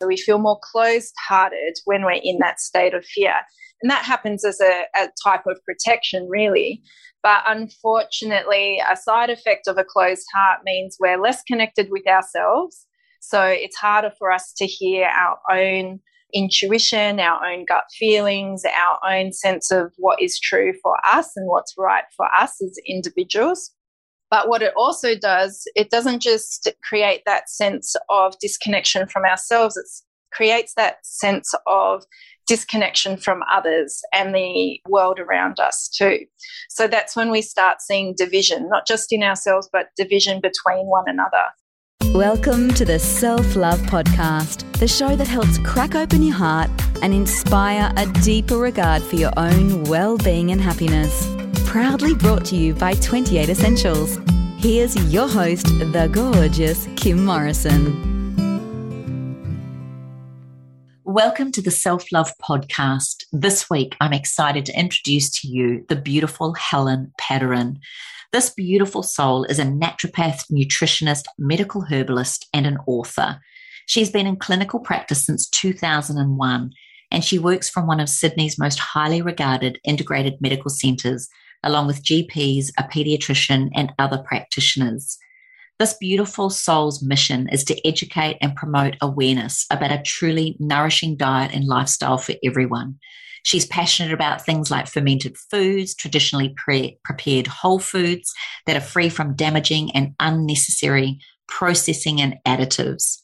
So we feel more closed hearted when we're in that state of fear. And that happens as a, a, type of protection, really. But unfortunately, a side effect of a closed heart means we're less connected with ourselves. So it's harder for us to hear our own intuition, our own gut feelings, our own sense of what is true for us and what's right for us as individuals. But what it also does, it doesn't just create that sense of disconnection from ourselves, it creates that sense of disconnection from others and the world around us too. So that's when we start seeing division, not just in ourselves, but division between one another. Welcome to the Self Love Podcast, the show that helps crack open your heart and inspire a deeper regard for your own well being and happiness. Proudly brought to you by 28 Essentials. Here's your host, the gorgeous Kim Morrison. Welcome to the Self Love Podcast. This week, I'm excited to introduce to you the beautiful Helen Padarin. This beautiful soul is a naturopath, nutritionist, medical herbalist, and an author. She's been in clinical practice since 2001, and she works from one of Sydney's most highly regarded integrated medical centres, along with GPs, a paediatrician, and other practitioners. This beautiful soul's mission is to educate and promote awareness about a truly nourishing diet and lifestyle for everyone. She's passionate about things like fermented foods, traditionally pre- prepared whole foods that are free from damaging and unnecessary processing and additives.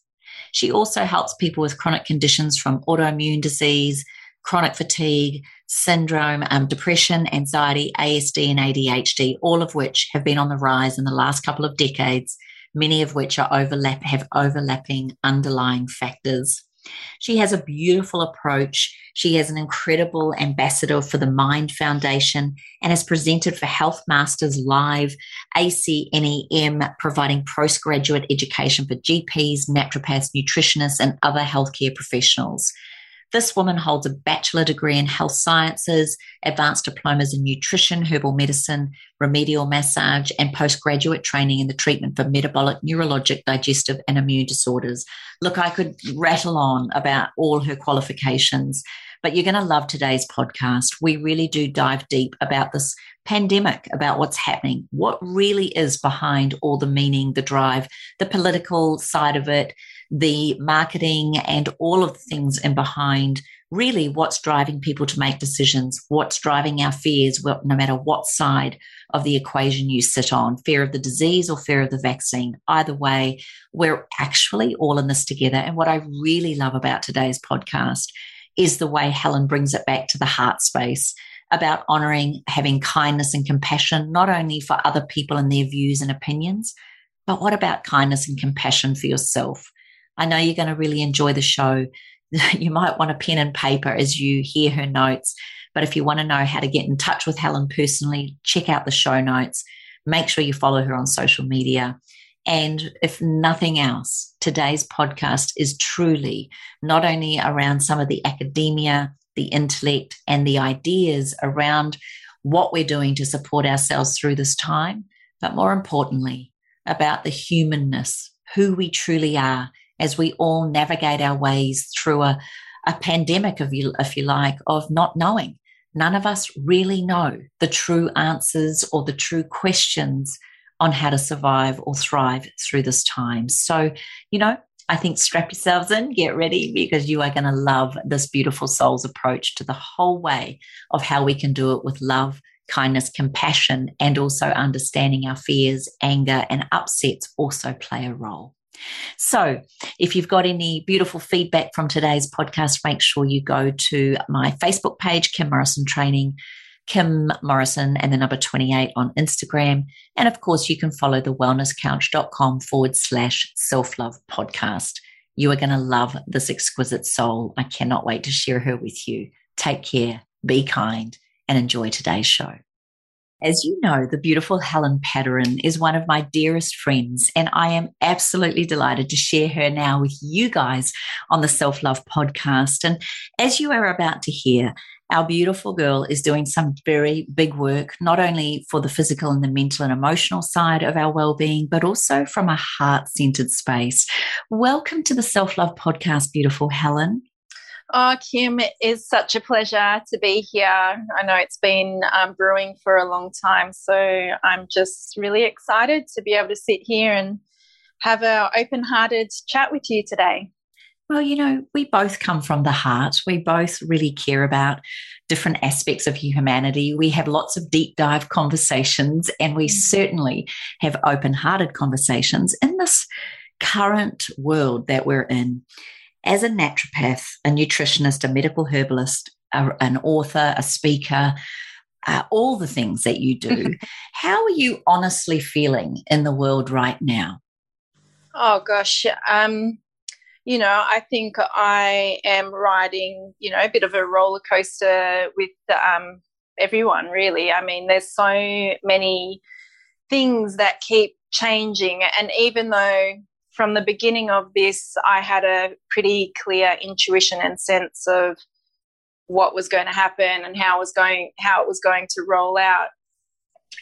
She also helps people with chronic conditions from autoimmune disease, chronic fatigue, syndrome, um, depression, anxiety, ASD, and ADHD, all of which have been on the rise in the last couple of decades, many of which are overlap have overlapping underlying factors. She has a beautiful approach. She is an incredible ambassador for the MINDD Foundation and has presented for Health Masters Live, ACNEM, providing postgraduate education for GPs, naturopaths, nutritionists, and other healthcare professionals. This woman holds a bachelor degree in health sciences, advanced diplomas in nutrition, herbal medicine, remedial massage, and postgraduate training in the treatment for metabolic, neurologic, digestive, and immune disorders. Look, I could rattle on about all her qualifications, but you're going to love today's podcast. We really do dive deep about this pandemic, about what's happening, what really is behind all the meaning, the drive, the political side of it, the marketing and all of the things and behind really what's driving people to make decisions, what's driving our fears, no matter what side of the equation you sit on fear of the disease or fear of the vaccine. Either way, we're actually all in this together. And what I really love about today's podcast is the way Helen brings it back to the heart space about honoring having kindness and compassion, not only for other people and their views and opinions, but what about kindness and compassion for yourself? I know you're going to really enjoy the show. you might want a pen and paper as you hear her notes. But if you want to know how to get in touch with Helen personally, check out the show notes. Make sure you follow her on social media. And if nothing else, today's podcast is truly not only around some of the academia, the intellect, and the ideas around what we're doing to support ourselves through this time, but more importantly, about the humanness, who we truly are, as we all navigate our ways through a, a pandemic, if you, if you like, of not knowing. None of us really know the true answers or the true questions on how to survive or thrive through this time. So, you know, I think strap yourselves in, get ready, because you are going to love this beautiful soul's approach to the whole way of how we can do it with love, kindness, compassion, and also understanding our fears, anger, and upsets also play a role. So, if you've got any beautiful feedback from today's podcast, make sure you go to my Facebook page, Kim Morrison Training, Kim Morrison, and the number 28 on Instagram. And of course, you can follow the wellnesscouch.com forward slash self love podcast. You are going to love this exquisite soul. I cannot wait to share her with you. Take care, be kind, and enjoy today's show. As you know, the beautiful Helen Padarin is one of my dearest friends, and I am absolutely delighted to share her now with you guys on the Self Love podcast. And as you are about to hear, our beautiful girl is doing some very big work, not only for the physical and the mental and emotional side of our well-being, but also from a heart-centered space. Welcome to the Self-Love Podcast, beautiful Helen. Oh, Kim, it is such a pleasure to be here. I know it's been um, brewing for a long time, so I'm just really excited to be able to sit here and have an open hearted chat with you today. Well, you know, we both come from the heart. We both really care about different aspects of humanity. We have lots of deep dive conversations, and we mm. certainly have open hearted conversations in this current world that we're in. As a naturopath, a nutritionist, a medical herbalist, a, an author, a speaker, uh, all the things that you do, how are you honestly feeling in the world right now? Oh, gosh. Um, you know, I think I am riding, you know, a bit of a roller coaster with um, everyone, really. I mean, there's so many things that keep changing. And even though from the beginning of this, I had a pretty clear intuition and sense of what was going to happen and how it was going how it was going to roll out.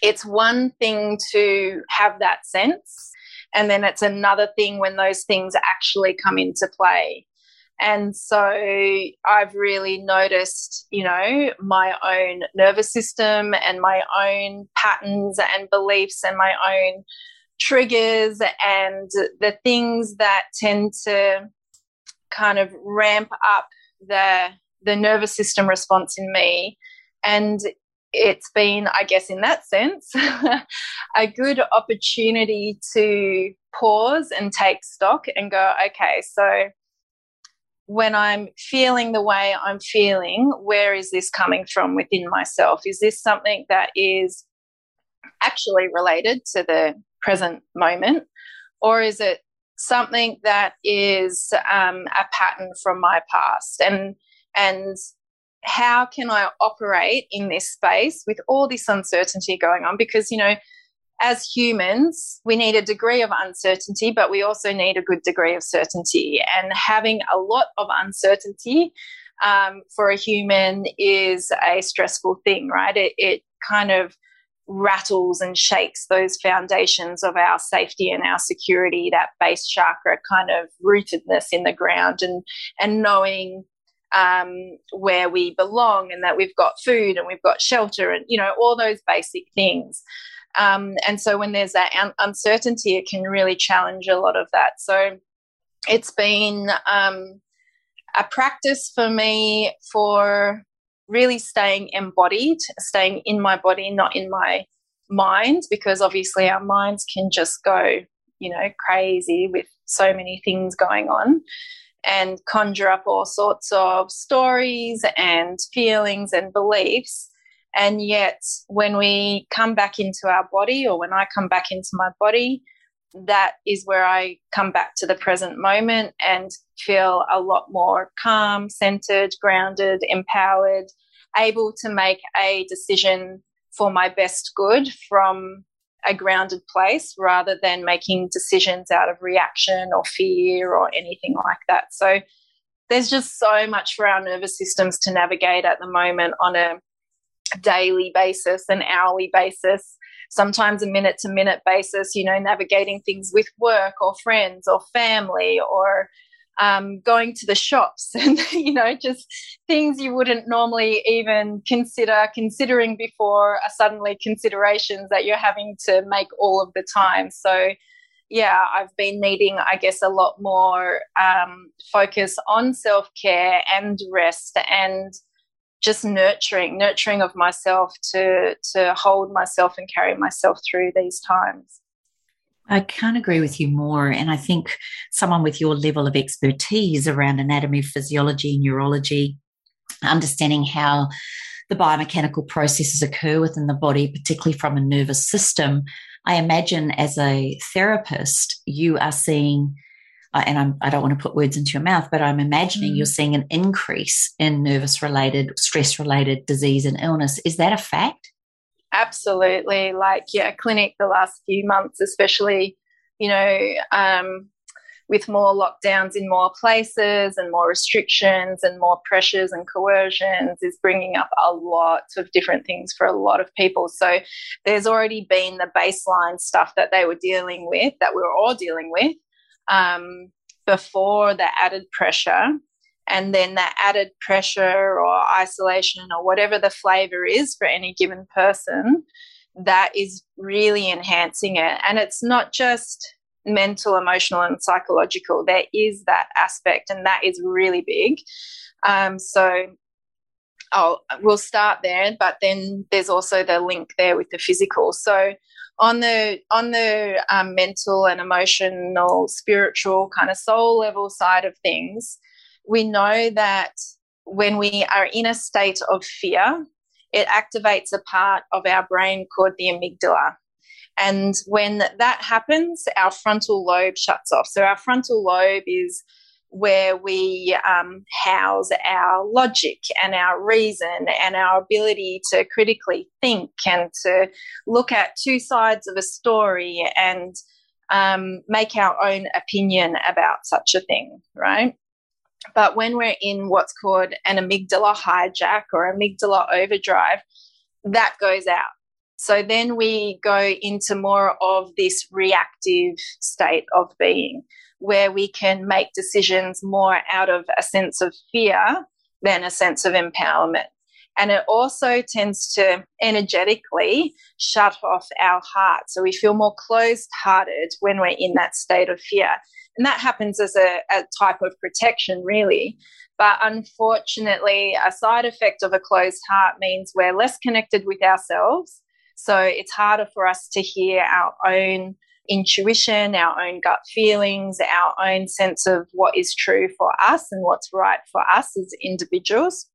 It's one thing to have that sense and then it's another thing when those things actually come into play. And so I've really noticed, you know, my own nervous system and my own patterns and beliefs and my own triggers and the things that tend to kind of ramp up the the nervous system response in me and it's been, I guess, in that sense, a good opportunity to pause and take stock and go, okay, so when I'm feeling the way I'm feeling, where is this coming from within myself? Is this something that is actually related to the present moment? Or is it something that is um, a pattern from my past? And and how can I operate in this space with all this uncertainty going on? Because, you know, as humans, we need a degree of uncertainty, but we also need a good degree of certainty. And having a lot of uncertainty um, for a human is a stressful thing, right? It, it kind of rattles and shakes those foundations of our safety and our security, that base chakra kind of rootedness in the ground and, and knowing um, where we belong and that we've got food and we've got shelter and you know all those basic things. Um, and so when there's that un- uncertainty it can really challenge a lot of that. So it's been um, a practice for me for really staying embodied staying in my body not in my mind because obviously our minds can just go you know crazy with so many things going on and conjure up all sorts of stories and feelings and beliefs. And yet, when we come back into our body, or when I come back into my body, that is where I come back to the present moment and feel a lot more calm, centered, grounded, empowered, able to make a decision for my best good from a grounded place rather than making decisions out of reaction or fear or anything like that. So there's just so much for our nervous systems to navigate at the moment on a daily basis, an hourly basis, sometimes a minute to minute basis, you know, navigating things with work or friends or family or um, going to the shops and you know just things you wouldn't normally even consider considering before are suddenly considerations that you're having to make all of the time. So yeah i've been needing i guess a lot more um, focus on self-care and rest and just nurturing nurturing of myself to to hold myself and carry myself through these times I can't agree with you more. And I think someone with your level of expertise around anatomy, physiology, neurology, understanding how the biomechanical processes occur within the body, particularly from a nervous system, I imagine as a therapist, you are seeing, uh, and I'm, I do not want to put words into your mouth, but I'm imagining mm. you're seeing an increase in nervous related, stress related disease and illness. Is that a fact? Absolutely. Like, yeah, clinic the last few months, especially, you know, um, with more lockdowns in more places and more restrictions and more pressures and coercions is bringing up a lot of different things for a lot of people. So there's already been the baseline stuff that they were dealing with, that we were all dealing with um, before the added pressure. And then that added pressure or isolation or whatever the flavor is for any given person, that is really enhancing it. And it's not just mental, emotional, and psychological. There is that aspect, and that is really big. Um, so I'll, we'll start there, but then there's also the link there with the physical. So on the on the um, mental and emotional, spiritual kind of soul level side of things, we know that when we are in a state of fear, it activates a part of our brain called the amygdala. And when that happens, our frontal lobe shuts off. So, our frontal lobe is where we um, house our logic and our reason and our ability to critically think and to look at two sides of a story and um, make our own opinion about such a thing, right? But when we're in what's called an amygdala hijack or amygdala overdrive, that goes out. So then we go into more of this reactive state of being where we can make decisions more out of a sense of fear than a sense of empowerment. And it also tends to energetically shut off our heart. So we feel more closed hearted when we're in that state of fear. And that happens as a, a, type of protection, really. But unfortunately, a side effect of a closed heart means we're less connected with ourselves so it's harder for us to hear our own intuition, our own gut feelings, our own sense of what is true for us and what's right for us as individuals.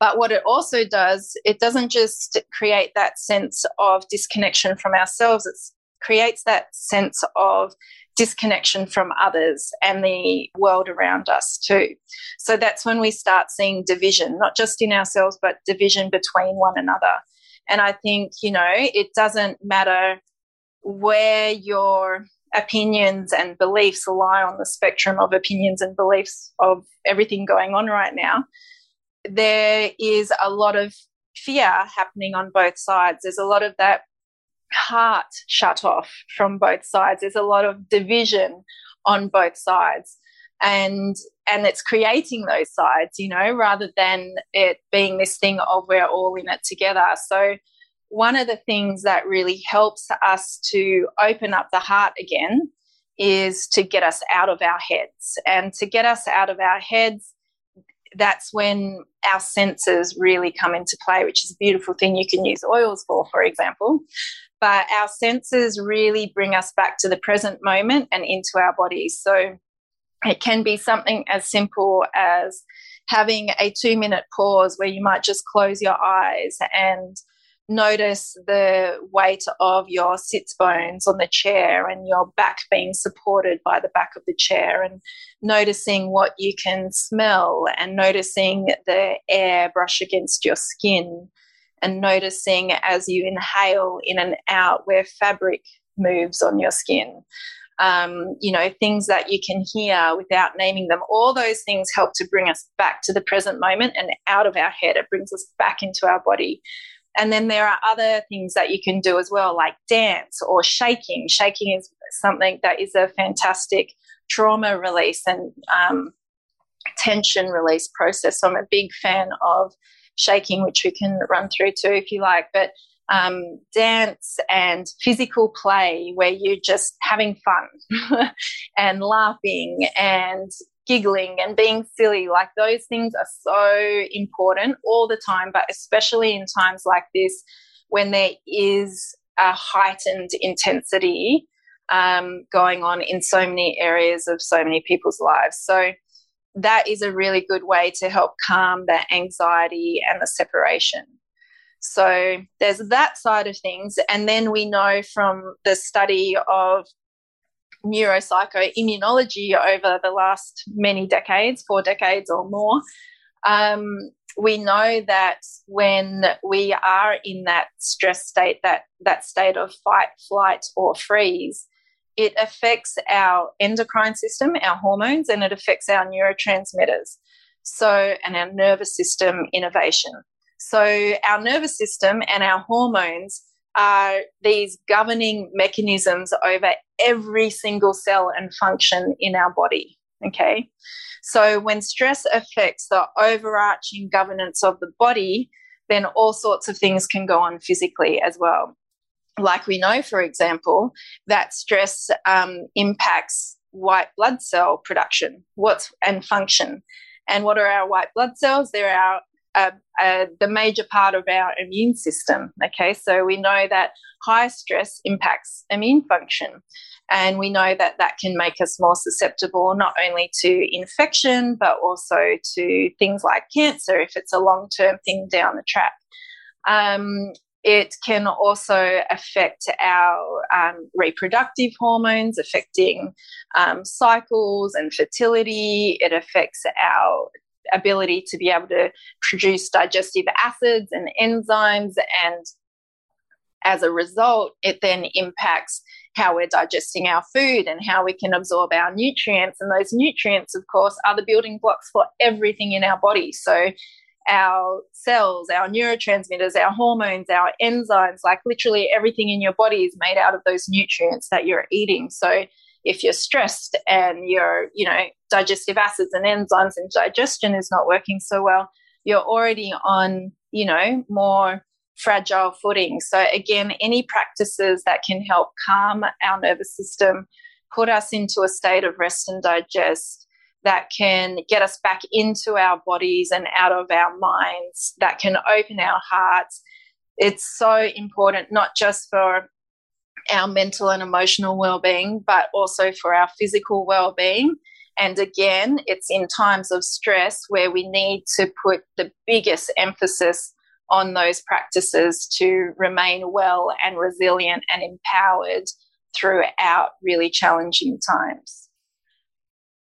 But what it also does, it doesn't just create that sense of disconnection from ourselves, it creates that sense of disconnection from others and the world around us too. So that's when we start seeing division, not just in ourselves, but division between one another. And I think, you know, it doesn't matter where your opinions and beliefs lie on the spectrum of opinions and beliefs of everything going on right now. There is a lot of fear happening on both sides. There's a lot of that heart shut off from both sides. There's a lot of division on both sides. And and it's creating those sides you know rather than it being this thing of we're all in it together. So one of the things that really helps us to open up the heart again is to get us out of our heads. And to get us out of our heads that's when our senses really come into play which is a beautiful thing you can use oils for for example but our senses really bring us back to the present moment and into our bodies. So it can be something as simple as having a two minute pause where you might just close your eyes and notice the weight of your sits bones on the chair and your back being supported by the back of the chair and noticing what you can smell and noticing the air brush against your skin and noticing as you inhale in and out where fabric moves on your skin um, you know, things that you can hear without naming them. All those things help to bring us back to the present moment and out of our head. It brings us back into our body. And then there are other things that you can do as well, like dance or shaking. Shaking is something that is a fantastic trauma release and um, tension release process. So I'm a big fan of shaking, which we can run through too if you like. But um, dance and physical play where you're just having fun and laughing and giggling and being silly. Like those things are so important all the time, but especially in times like this when there is a heightened intensity um, going on in so many areas of so many people's lives. So that is a really good way to help calm the anxiety and the separation. So there's that side of things. And then we know from the study of neuropsychoimmunology over the last many decades, four decades or more, um, we know that when we are in that stress state, that that state of fight, flight, or freeze, it affects our endocrine system, our hormones, and it affects our neurotransmitters. So, and our nervous system innervation. So, our nervous system and our hormones are these governing mechanisms over every single cell and function in our body. Okay. So, when stress affects the overarching governance of the body, then all sorts of things can go on physically as well. Like we know, for example, that stress um, impacts white blood cell production what's, and function. And what are our white blood cells? They're our uh, uh, the major part of our immune system. Okay, so we know that high stress impacts immune function. And we know that that can make us more susceptible not only to infection, but also to things like cancer if it's a long term thing down the track. Um, it can also affect our um, reproductive hormones, affecting um, cycles and fertility. It affects our ability to be able to produce digestive acids and enzymes. And as a result, it then impacts how we're digesting our food and how we can absorb our nutrients. And those nutrients, of course, are the building blocks for everything in our body. So, our cells, our neurotransmitters, our hormones, our enzymes, like literally everything in your body is made out of those nutrients that you're eating. So, if you're stressed and your, you know, digestive acids and enzymes and digestion is not working so well, you're already on, you know, more fragile footing. So, again, any practices that can help calm our nervous system, put us into a state of rest and digest, that can get us back into our bodies and out of our minds, that can open our hearts. It's so important, not just for our mental and emotional well-being, but also for our physical well-being. And again, it's in times of stress where we need to put the biggest emphasis on those practices to remain well and resilient and empowered throughout really challenging times.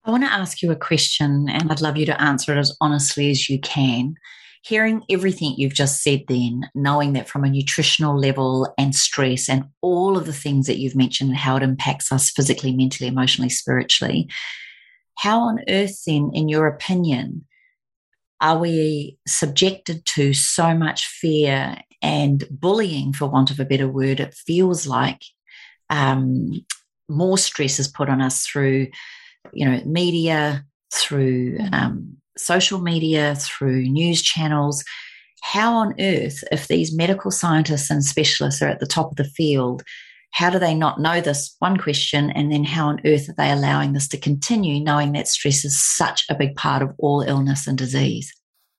I want to ask you a question, and I'd love you to answer it as honestly as you can. Hearing everything you've just said, then knowing that from a nutritional level and stress, and all of the things that you've mentioned, and how it impacts us physically, mentally, emotionally, spiritually, how on earth, then, in your opinion, are we subjected to so much fear and bullying, for want of a better word? It feels like um, more stress is put on us through, you know, media, through mm. um, social media, through news channels. How on earth, if these medical scientists and specialists are at the top of the field, how do they not know this? One question. And then how on earth are they allowing this to continue, knowing that stress is such a big part of all illness and disease?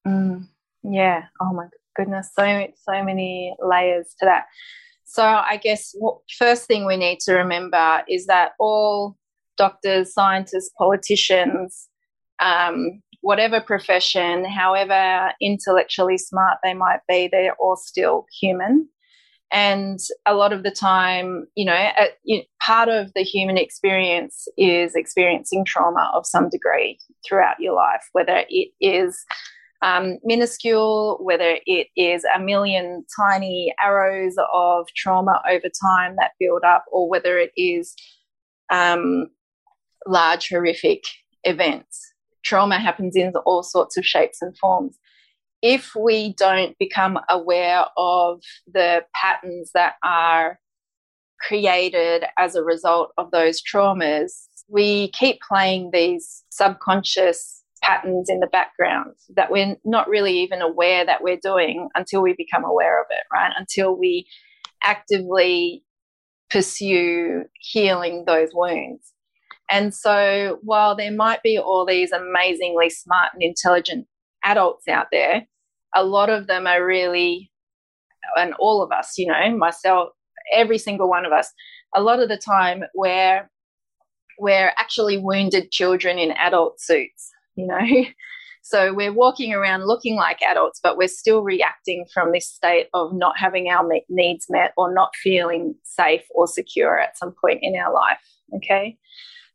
Mm, yeah. Oh my goodness. So, so many layers to that. So I guess what, first thing we need to remember is that all doctors, scientists, politicians, um, whatever profession, however intellectually smart they might be, they're all still human. And a lot of the time, you know, part of the human experience is experiencing trauma of some degree throughout your life, whether it is um, minuscule, whether it is a million tiny arrows of trauma over time that build up, or whether it is um, large, horrific events. Trauma happens in all sorts of shapes and forms if we don't become aware of the patterns that are created as a result of those traumas, we keep playing these subconscious patterns in the background that we're not really even aware that we're doing until we become aware of it, right? Until we actively pursue healing those wounds. And so, while there might be all these amazingly smart and intelligent adults out there, a lot of them are really, and all of us, you know, myself, every single one of us, a lot of the time we're, we're actually wounded children in adult suits, you know. So we're walking around looking like adults, but we're still reacting from this state of not having our needs met or not feeling safe or secure at some point in our life. Okay,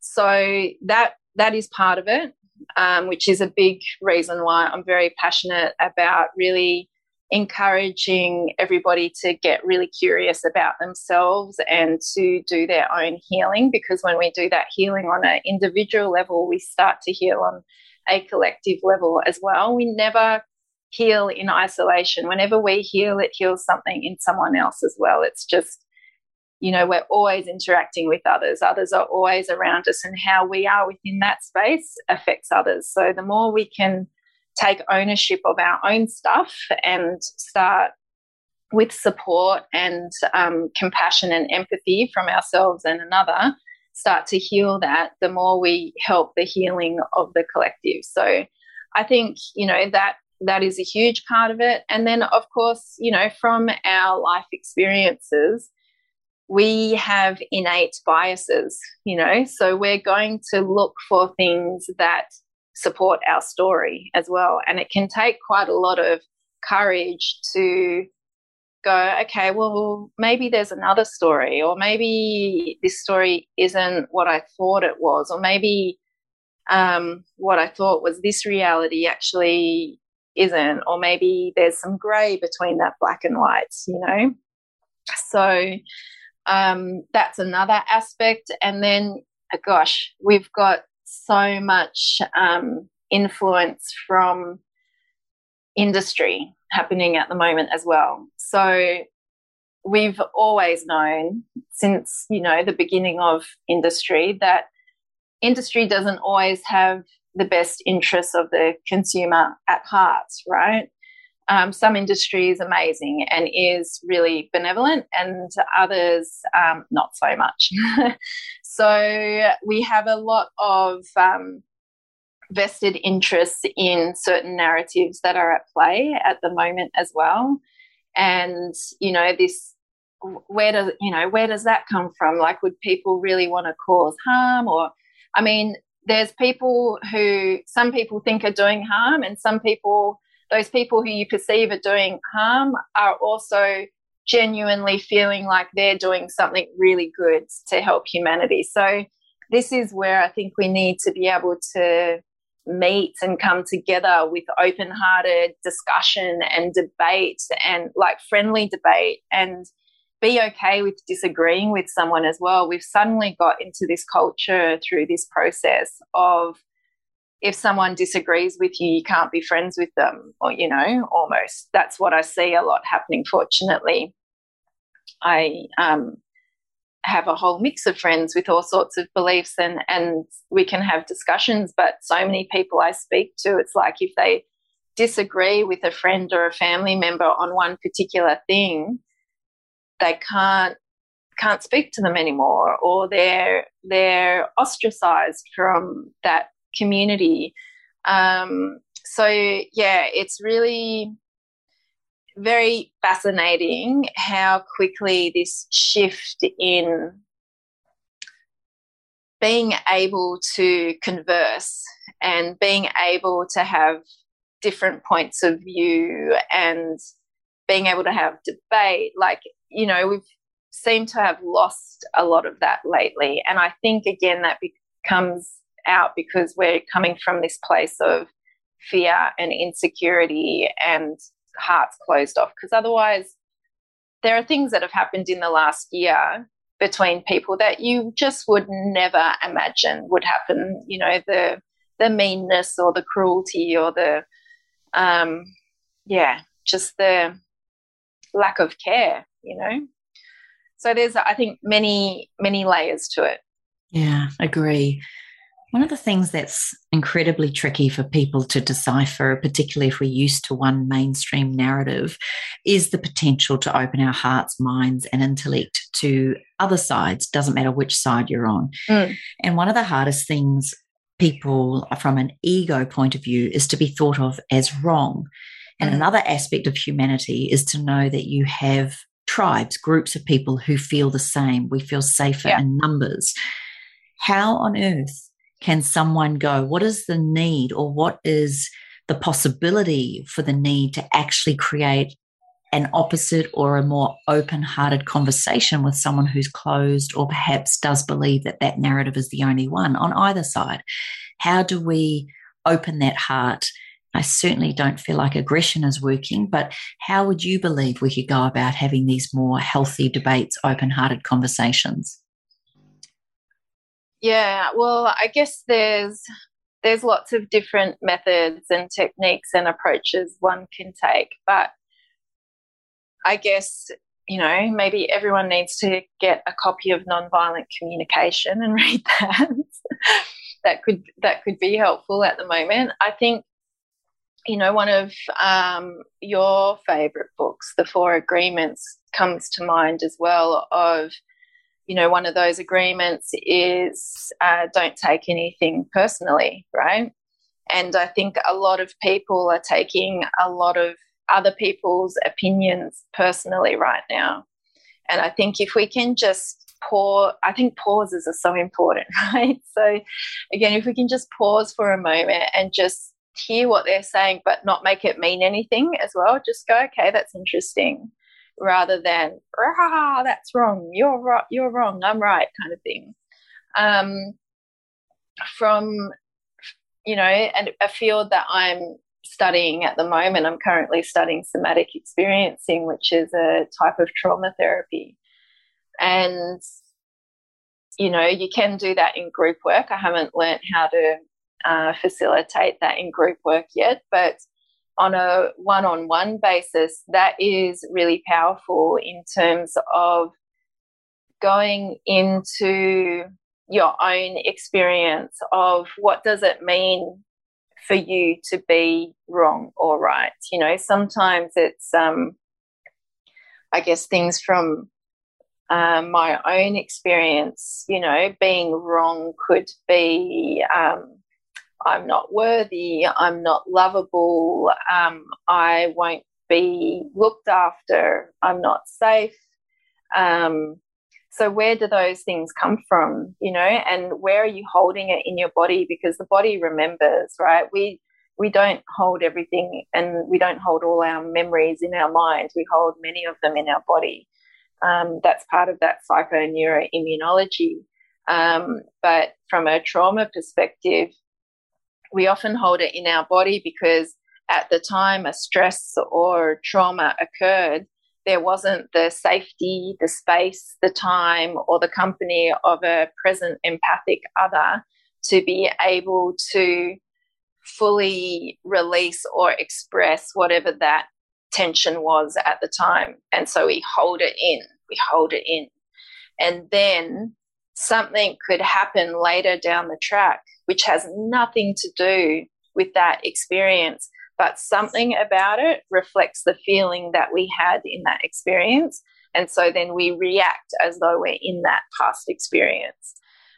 so that that is part of it um, which is a big reason why I'm very passionate about really encouraging everybody to get really curious about themselves and to do their own healing because when we do that healing on an individual level, we start to heal on a collective level as well. We never heal in isolation. Whenever we heal, it heals something in someone else as well. It's just, you know, we're always interacting with others. Others are always around us, and how we are within that space affects others. So the more we can take ownership of our own stuff and start with support and um, compassion and empathy from ourselves and another, start to heal that, the more we help the healing of the collective. So I think, you know, that that is a huge part of it. And then, of course, you know, from our life experiences, we have innate biases, you know, so we're going to look for things that support our story as well. And it can take quite a lot of courage to go, okay, well, maybe there's another story, or maybe this story isn't what I thought it was, or maybe um, what I thought was this reality actually isn't, or maybe there's some grey between that black and white, you know? So um, that's another aspect. And then, gosh, we've got so much um, influence from industry happening at the moment as well. So we've always known since you know the beginning of industry that industry doesn't always have the best interests of the consumer at heart, right? Um, some industry is amazing and is really benevolent, and others um, not so much. so we have a lot of um, vested interests in certain narratives that are at play at the moment as well. And, you know, this where does you know where does that come from like would people really want to cause harm or i mean there's people who some people think are doing harm and some people those people who you perceive are doing harm are also genuinely feeling like they're doing something really good to help humanity so this is where i think we need to be able to meet and come together with open hearted discussion and debate and like friendly debate and be okay with disagreeing with someone as well. We've suddenly got into this culture through this process of if someone disagrees with you, you can't be friends with them, or, you know, almost. That's what I see a lot happening, fortunately. I um, have a whole mix of friends with all sorts of beliefs and and we can have discussions but so many people I speak to it's like if they disagree with a friend or a family member on one particular thing they can't can't speak to them anymore or they're they're ostracized from that community. Um, so yeah it's really very fascinating how quickly this shift in being able to converse and being able to have different points of view and being able to have debate like you know we've seemed to have lost a lot of that lately. And i think again that comes out because we're coming from this place of fear and insecurity and hearts closed off. Because otherwise there are things that have happened in the last year between people that you just would never imagine would happen you know the the meanness or the cruelty or the um yeah just the lack of care you know? So there's i think many many layers to it. Yeah agree one of the things that's incredibly tricky for people to decipher, particularly if we're used to one mainstream narrative, is the potential to open our hearts, minds, and intellect to other sides, doesn't matter which side you're on. Mm. And one of the hardest things people, from an ego point of view, is to be thought of as wrong. And mm. another aspect of humanity is to know that you have tribes, groups of people who feel the same. We feel safer yeah. in numbers. How on earth can someone go? What is the need or what is the possibility for the need to actually create an opposite or a more open hearted conversation with someone who's closed or perhaps does believe that that narrative is the only one on either side? How do we open that heart I certainly don't feel like aggression is working, but how would you believe we could go about having these more healthy debates, open hearted conversations? Yeah, well, I guess there's there's lots of different methods and techniques and approaches one can take, but I guess you know maybe everyone needs to get a copy of nonviolent communication and read that. that could that could be helpful at the moment. I think you know, one of um, your favorite books, The Four Agreements, comes to mind as well. Of, you know, one of those agreements is uh, don't take anything personally, right? And I think a lot of people are taking a lot of other people's opinions personally right now. And I think if we can just pause, I think pauses are so important, right? So, again, if we can just pause for a moment and just hear what they're saying, but not make it mean anything as well. Just go, okay, that's interesting, rather than, ah, that's wrong. You're right. You're wrong. I'm right, kind of thing. Um, from you know, and a field that I'm studying at the moment, I'm currently studying somatic experiencing, which is a type of trauma therapy, and you know, you can do that in group work. I haven't learned how to uh, facilitate that in group work yet, but on a one on one basis, that is really powerful in terms of going into your own experience of what does it mean for you to be wrong or right. You know, sometimes it's, um, I guess, things from um, my own experience, you know, being wrong could be um, I'm not worthy, I'm not lovable, um, I won't be looked after, I'm not safe. Um, so where do those things come from, you know, and where are you holding it in your body? Because the body remembers, right? We we don't hold everything and we don't hold all our memories in our mind. We hold many of them in our body. Um, that's part of that psychoneuroimmunology. Um, but from a trauma perspective, we often hold it in our body because at the time a stress or trauma occurred, there wasn't the safety, the space, the time, or the company of a present empathic other to be able to fully release or express whatever that tension was at the time. And so we hold it in, we hold it in. And then something could happen later down the track which has nothing to do with that experience, but something about it reflects the feeling that we had in that experience. And so then we react as though we're in that past experience.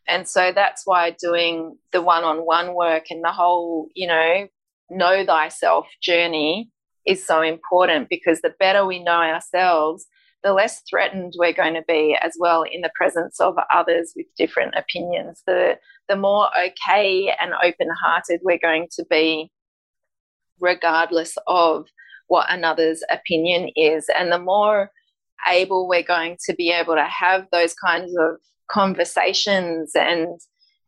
And so that's why doing the one on one work and the whole, you know, know thyself journey is so important because the better we know ourselves, the less threatened we're going to be as well in the presence of others with different opinions. The, the more okay and open hearted we're going to be, regardless of what another's opinion is. And the more able we're going to be able to have those kinds of conversations and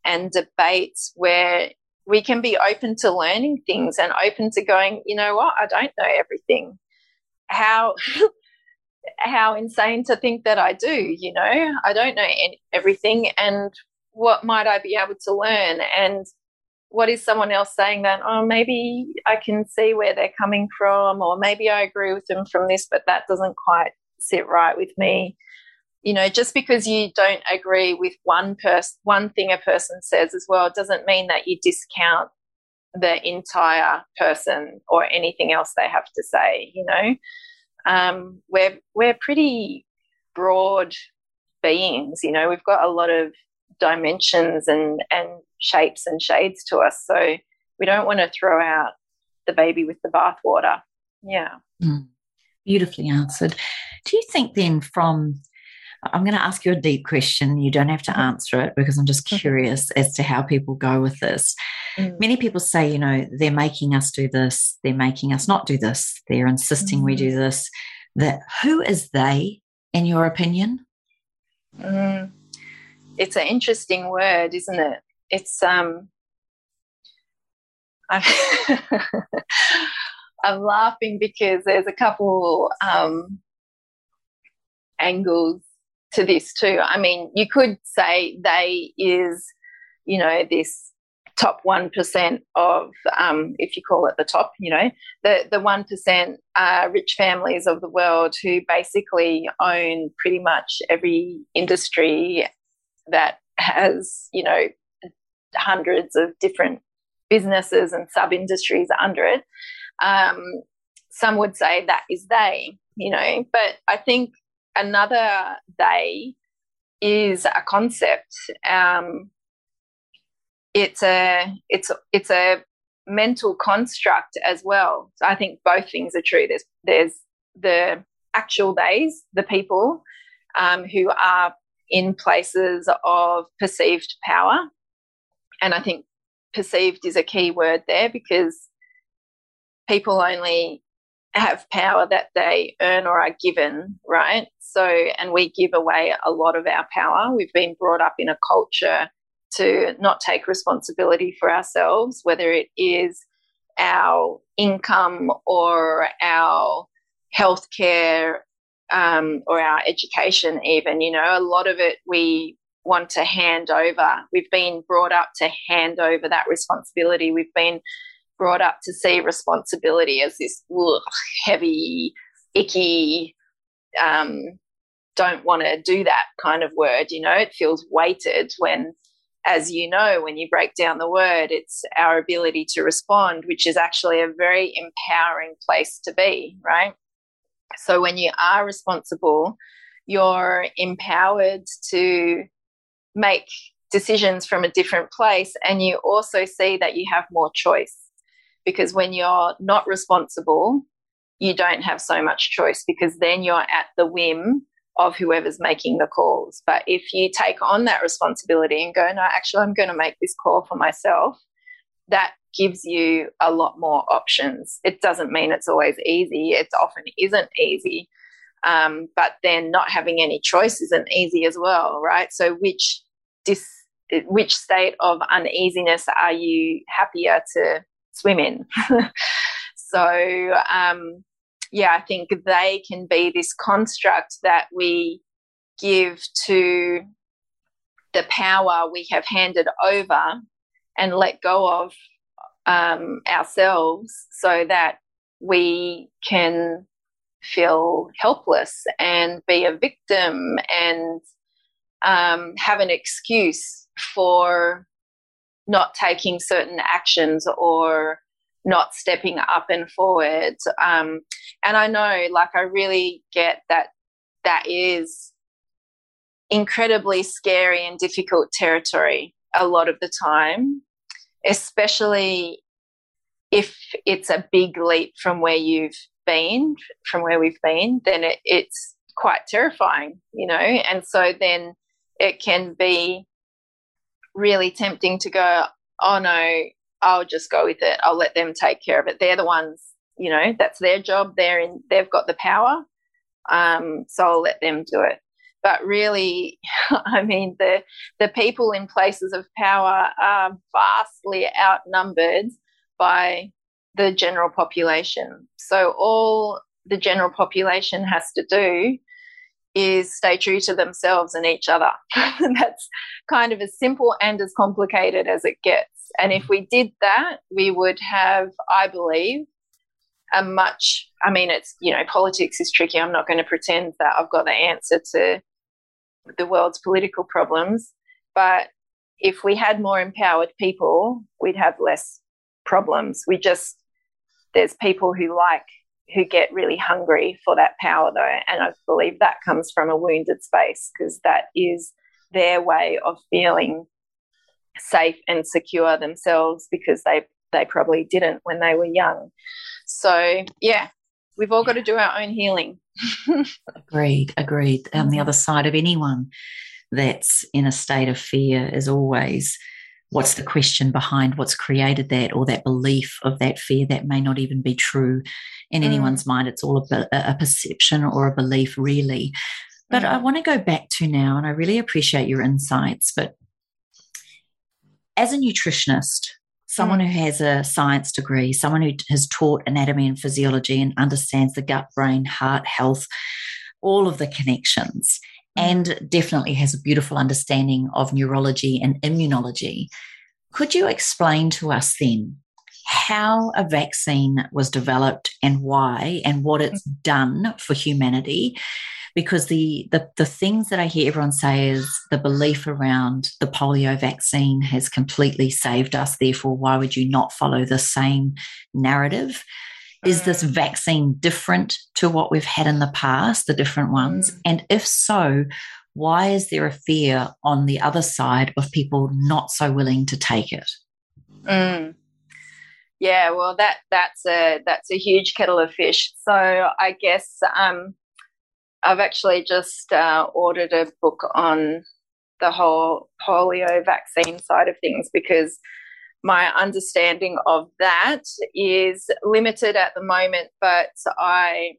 and debates where we can be open to learning things and open to going, you know what, I don't know everything. How how insane to think that I do, you know, I don't know any, everything. And what might I be able to learn? And what is someone else saying that, oh, maybe I can see where they're coming from, or maybe I agree with them from this, but that doesn't quite sit right with me. You know, just because you don't agree with one person, one thing a person says as well, doesn't mean that you discount the entire person or anything else they have to say, you know um, we're we're pretty broad beings. You know, we've got a lot of dimensions and and shapes and shades to us. So we don't want to throw out the baby with the bathwater. Yeah. Mm, beautifully answered. Do you think then from I'm going to ask you a deep question. You don't have to mm-hmm. answer it because I'm just mm-hmm. curious as to how people go with this. Mm. Many people say, you know, they're making us do this, they're making us not do this, they're insisting mm. we do mm. this. That who is they, in your opinion? Mm. It's an interesting word, isn't it? It's um, I'm laughing because there's a couple um, angles to this too. I mean, you could say they is, you know, this top 1% of, um, if you call it the top, you know, the, the 1% uh, rich families of the world who basically own pretty much every industry that has, you know, hundreds of different businesses and sub industries under it. Um, some would say that is they, you know, but I think another they is a concept. Um, it's a it's it's a mental construct as well. So I think both things are true. There's there's the actual days, the people um, who are in places of perceived power, and I think perceived is a key word there because people only have power that they earn or are given, right? So, and we give away a lot of our power. We've been brought up in a culture to not take responsibility for ourselves, whether it is our income or our healthcare um, or our education, even. You know, a lot of it we want to hand over. We've been brought up to hand over that responsibility. We've been brought up to see responsibility as this ugh, heavy, icky, um, don't want to do that kind of word. You know, it feels weighted when, as you know, when you break down the word, it's our ability to respond, which is actually a very empowering place to be, right? So when you are responsible, you're empowered to make decisions from a different place and you also see that you have more choice because when you're not responsible you don't have so much choice because then you're at the whim of whoever's making the calls. But if you take on that responsibility and go no actually i'm going to make this call for myself that gives you a lot more options. It doesn't mean it's always easy. It often isn't easy um, but then not having any choice isn't easy as well right? So which dis, which state of uneasiness are you happier to swim in? so, um, yeah, I think they can be this construct that we give to the power we have handed over and let go of um, ourselves so that we can feel helpless and be a victim and um, have an excuse for not taking certain actions or not stepping up and forward. Um, and I know, like, I really get that that is incredibly scary and difficult territory a lot of the time, especially if it's a big leap from where you've been, from where we've been, then it, it's quite terrifying, you know? And so then it can be really tempting to go, oh no, I'll just go with it. I'll let them take care of it. They're the ones, you know, that's their job. They're in, they've got the power. Um, so I'll let them do it. But really, I mean, the the people in places of power are vastly outnumbered by the general population. So all the general population has to do is stay true to themselves and each other. That's kind of as simple and as complicated as it gets. And if we did that, we would have, I believe, a much, I mean, it's, you know, politics is tricky. I'm not going to pretend that I've got the answer to the world's political problems. But if we had more empowered people, we'd have less problems. We just, there's people who like who get really hungry for that power though. And i believe that comes from a wounded space because that is their way of feeling safe and secure themselves because they they probably didn't when they were young. So yeah we've all got to do our own healing. Agreed agreed. On the mm-hmm. other side of anyone that's in a state of fear is always what's the question behind what's created that or that belief of that fear that may not even be true in mm. anyone's mind. It's all a, a, perception or a belief, really. But mm. I want to go back to now, and I really appreciate your insights. But as a nutritionist, someone mm. who has a science degree, someone who has taught anatomy and physiology and understands the gut, brain, heart health, all of the connections. And definitely has a beautiful understanding of neurology and immunology. Could you explain to us then how a vaccine was developed and why, and what it's mm. done for humanity? because the, the the things that I hear everyone say is the belief around the polio vaccine has completely saved us. Therefore, why would you not follow the same narrative? Is this vaccine different to what we've had in the past, the different ones? Mm. And if so, why is there a fear on the other side of people not so willing to take it? Mm. Yeah, well, that that's a that's a huge kettle of fish. So I guess um, I've actually just uh, ordered a book on the whole polio vaccine side of things because my understanding of that is limited at the moment, but I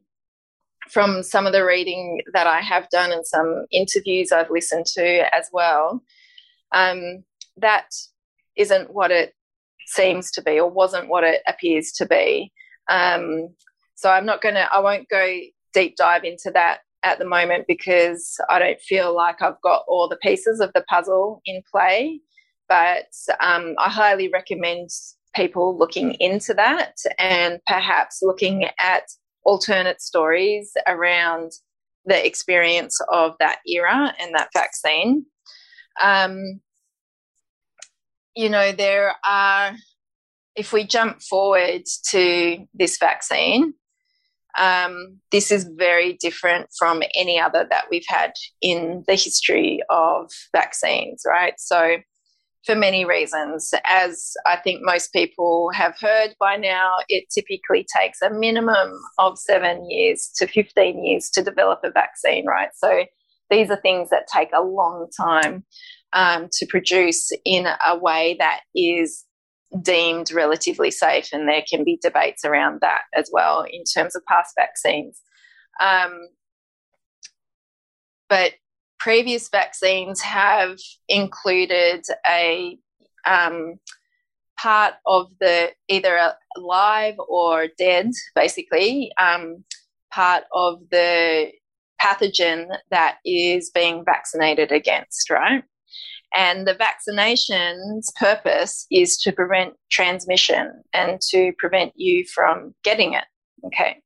from some of the reading that I have done and some interviews I've listened to as well, um, that isn't what it seems to be or wasn't what it appears to be. Um, so I'm not going to, I won't go deep dive into that at the moment because I don't feel like I've got all the pieces of the puzzle in play. But um, I highly recommend people looking into that and perhaps looking at alternate stories around the experience of that era and that vaccine. Um, you know, there are, if we jump forward to this vaccine, um, this is very different from any other that we've had in the history of vaccines, right? So, for many reasons, as I think most people have heard by now, it typically takes a minimum of seven years to 15 years to develop a vaccine, right? So, these are things that take a long time um, to produce in a way that is deemed relatively safe, and there can be debates around that as well in terms of past vaccines. Um, but previous vaccines have included a um, part of the either alive or dead, basically, um, part of the pathogen that is being vaccinated against, right? And the vaccination's purpose is to prevent transmission and to prevent you from getting it. Okay.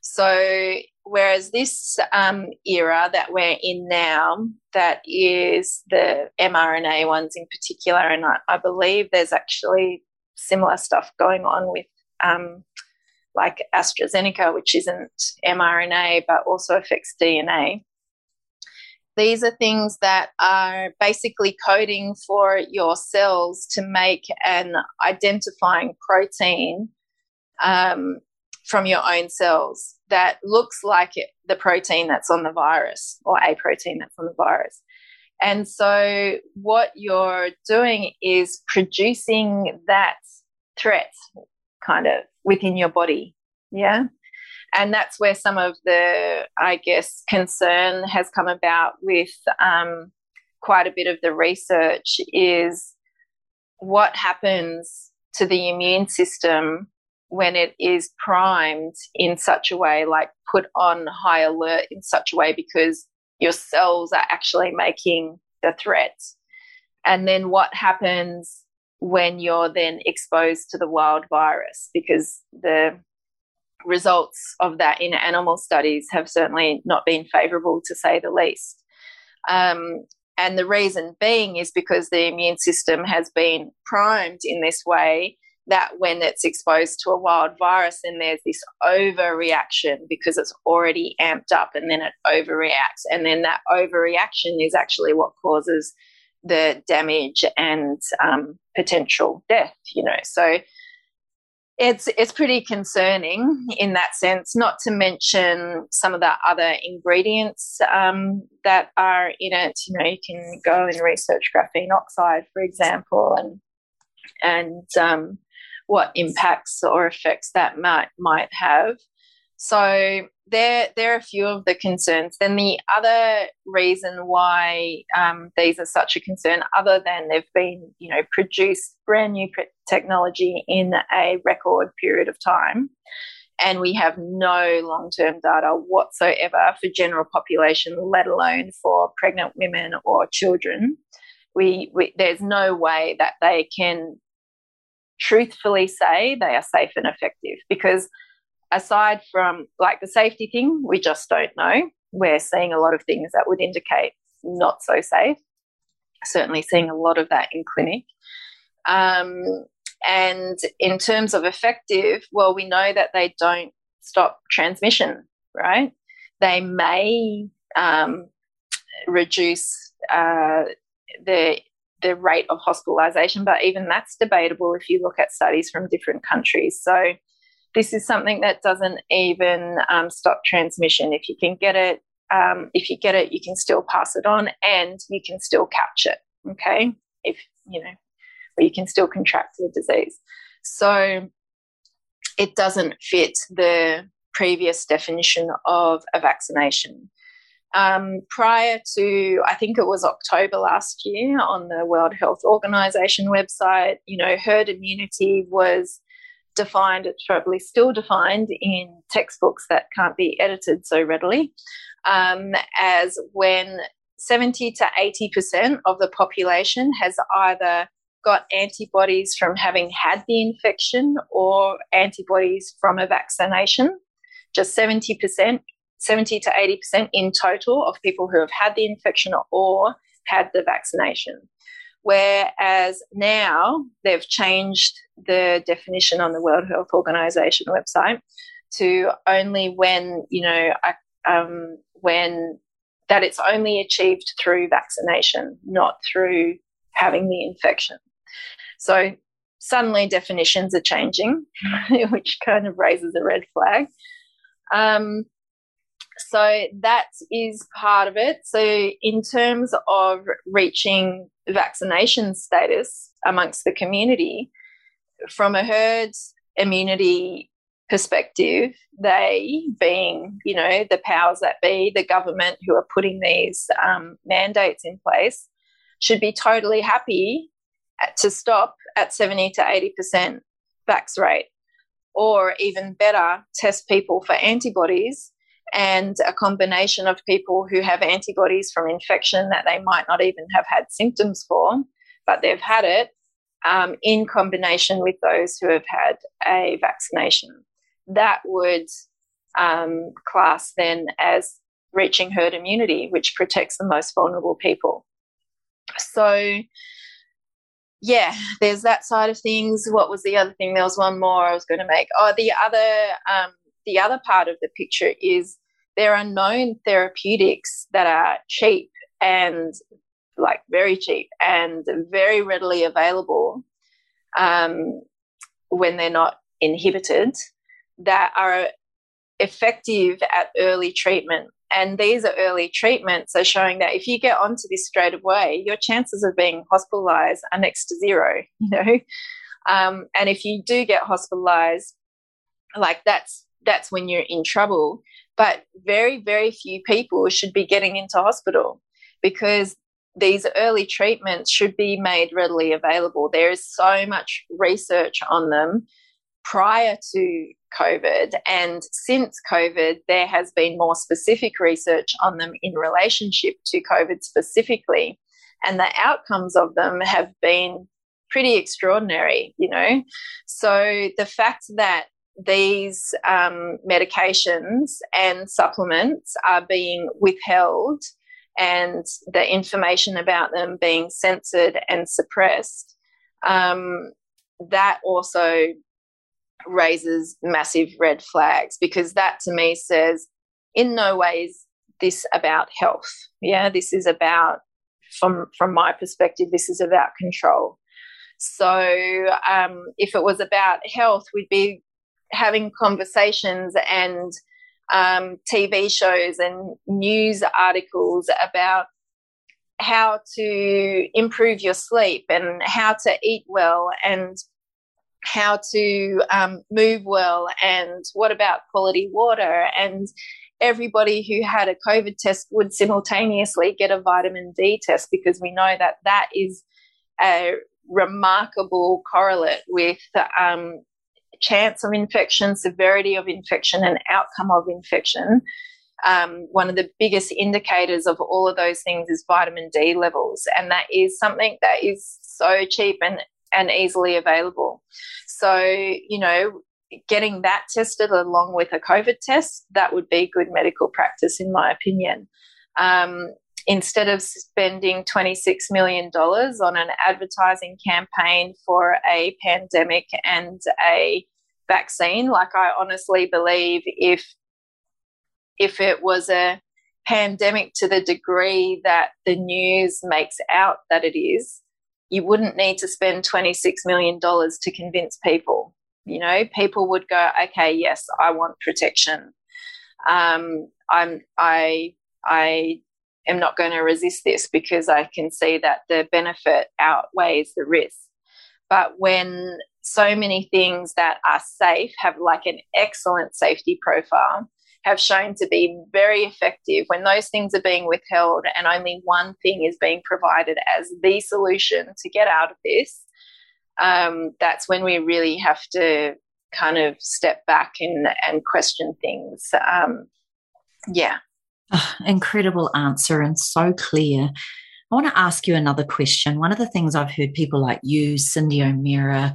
So, whereas this um, era that we're in now, that is the mRNA ones in particular, and I, I believe there's actually similar stuff going on with um, like AstraZeneca, which isn't mRNA but also affects DNA. These are things that are basically coding for your cells to make an identifying protein um, from your own cells that looks like it, the protein that's on the virus or a protein that's on the virus. And so, what you're doing is producing that threat kind of within your body. Yeah and that's where some of the, I guess, concern has come about with um, quite a bit of the research is what happens to the immune system when it is primed in such a way, like put on high alert in such a way because your cells are actually making the threat. And then what happens when you're then exposed to the wild virus because the results of that in animal studies have certainly not been favourable, to say the least. Um, and the reason being is because the immune system has been primed in this way that when it's exposed to a wild virus, then there's this overreaction because it's already amped up and then it overreacts. And then that overreaction is actually what causes the damage and um, potential death, you know. So it's it's pretty concerning in that sense. Not to mention some of the other ingredients um, that are in it. You know, you can go and research graphene oxide, for example, and and um, what impacts or effects that might might have. So there, there are a few of the concerns. Then the other reason why um, these are such a concern, other than they've been, you know, produced brand new technology in a record period of time, and we have no long-term data whatsoever for general population, let alone for pregnant women or children. We, we there's no way that they can truthfully say they are safe and effective because aside from like the safety thing, we just don't know. We're seeing a lot of things that would indicate not so safe. Certainly seeing a lot of that in clinic. Um, and in terms of effective, well, we know that they don't stop transmission, right? They may um, reduce uh, the the rate of hospitalisation, but even that's debatable if you look at studies from different countries. So this is something that doesn't even um, stop transmission. If you can get it, um, if you get it, you can still pass it on, and you can still catch it. Okay, if you know, or you can still contract the disease. So it doesn't fit the previous definition of a vaccination. Um, prior to, I think it was October last year on the World Health Organization website, you know, herd immunity was defined, it's probably still defined in textbooks that can't be edited so readily, um, as when 70 to 80% of the population has either got antibodies from having had the infection or antibodies from a vaccination. Just 70%, 70 to 80% in total of people who have had the infection or had the vaccination. Whereas now they've changed the definition on the World Health Organization website to only when, you know, um, when that it's only achieved through vaccination, not through having the infection. So suddenly definitions are changing, which kind of raises a red flag. Um, so that is part of it. So, in terms of reaching vaccination status amongst the community, from a herd immunity perspective, they being, you know, the powers that be, the government who are putting these um, mandates in place, should be totally happy to stop at 70 to 80% vax rate, or even better, test people for antibodies and a combination of people who have antibodies from infection that they might not even have had symptoms for, but they've had it um, in combination with those who have had a vaccination. That would um, class then as reaching herd immunity, which protects the most vulnerable people. So, yeah, there's that side of things. What was the other thing? There was one more I was going to make. Oh, the other um, the other part of the picture is there are known therapeutics that are cheap and like very cheap and very readily available um, when they're not inhibited that are effective at early treatment. And these are early treatments are showing that if you get onto this straight away, your chances of being hospitalized are next to zero, you know. Um, and if you do get hospitalized, like that's that's when you're in trouble. But very, very few people should be getting into hospital because these early treatments should be made readily available. There is so much research on them prior to COVID. And since COVID, there has been more specific research on them in relationship to COVID specifically. And the outcomes of them have been pretty extraordinary, you know. So the fact that these um, medications and supplements are being withheld and the information about them being censored and suppressed, um, that also raises massive red flags because that to me says, in no ways this about health. Yeah, this is about, from from my perspective, this is about control. So um, if it was about health, we'd be having conversations and um, TV shows and news articles about how to improve your sleep and how to eat well and how to um, move well and what about quality water? And everybody who had a covid test would simultaneously get a vitamin d test because we know that that is a remarkable correlate with um, chance of infection severity of infection and outcome of infection um, one of the biggest indicators of all of those things is vitamin D levels, and that is something that is so cheap and and easily available. So you know, getting that tested along with a COVID test that would be good medical practice, in my opinion. Um, instead of spending $26 million on an advertising campaign for a pandemic and a vaccine, like I honestly believe if if it was a pandemic to the degree that the news makes out that it is, you wouldn't need to spend $26 million to convince people. You know, people would go, okay, yes, I want protection. Um, I'm, I, I am not going to resist this because I can see that the benefit outweighs the risk. But when so many things that are safe have like an excellent safety profile, have shown to be very effective when those things are being withheld and only one thing is being provided as the solution to get out of this. Um, that's when we really have to kind of step back and, and question things. Um, yeah. Oh, incredible answer and so clear. I want to ask you another question. One of the things I've heard people like you, Cyndi O'Meara,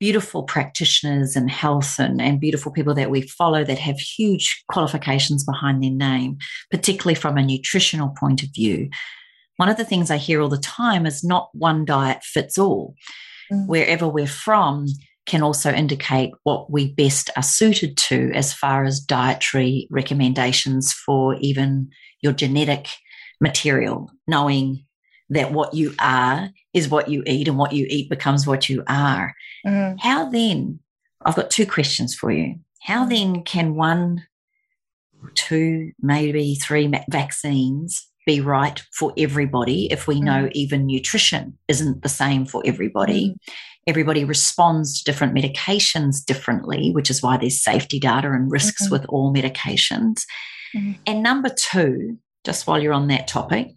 beautiful practitioners in health and, and beautiful people that we follow that have huge qualifications behind their name, particularly from a nutritional point of view. One of the things I hear all the time is not one diet fits all. Mm. Wherever we're from can also indicate what we best are suited to as far as dietary recommendations for even your genetic material, knowing that what you are is what you eat and what you eat becomes what you are. Mm. How then, I've got two questions for you. How mm. then can one, two, maybe three vaccines be right for everybody if we know mm. even nutrition isn't the same for everybody? Everybody responds to different medications differently, which is why there's safety data and risks mm-hmm. with all medications. Mm. And number two, just while you're on that topic,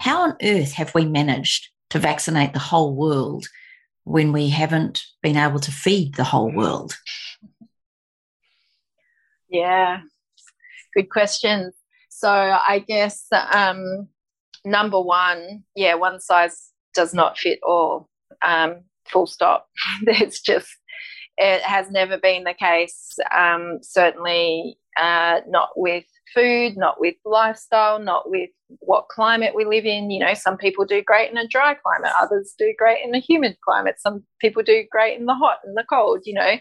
how on earth have we managed to vaccinate the whole world when we haven't been able to feed the whole world? Yeah, good question. So I guess um, number one, yeah, one size does not fit all. Um, full stop. There's just it has never been the case. Um, certainly uh, not with food, not with lifestyle, not with what climate we live in. You know, some people do great in a dry climate, others do great in a humid climate. Some people do great in the hot and the cold, you know.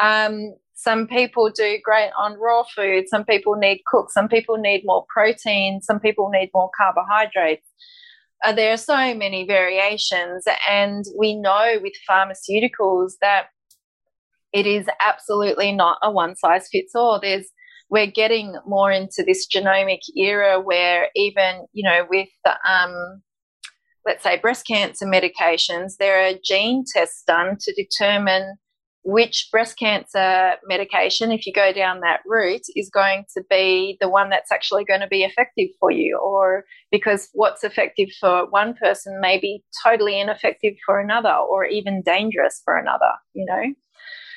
Um, some people do great on raw food. Some people need cooked. Some people need more protein. Some people need more carbohydrates. Uh, there are so many variations. And we know with pharmaceuticals that it is absolutely not a one size fits all. There's we're getting more into this genomic era where even you know with the, um, let's say breast cancer medications there are gene tests done to determine which breast cancer medication if you go down that route is going to be the one that's actually going to be effective for you. Or because what's effective for one person may be totally ineffective for another or even dangerous for another you know?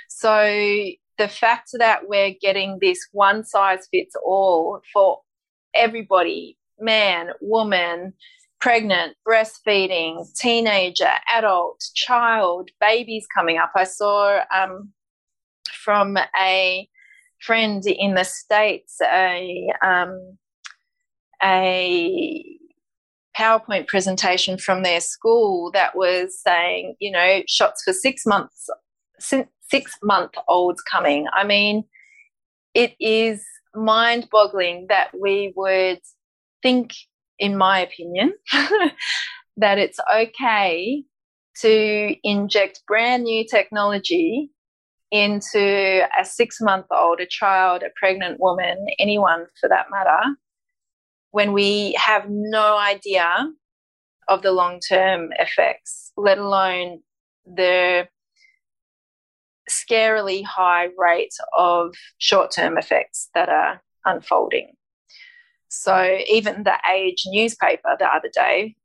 So the fact that we're getting this one size fits all for everybody man, woman, pregnant, breastfeeding, teenager, adult, child, babies coming up. I saw um, from a friend in the States a, um, a PowerPoint presentation from their school that was saying, you know, shots for six months, six month olds coming. I mean, it is mind boggling that we would think, in my opinion, that it's okay to inject brand new technology into a six month old, a child, a pregnant woman, anyone for that matter, when we have no idea of the long term effects, let alone the scarily high rate of short term effects that are unfolding. So even the Age newspaper the other day,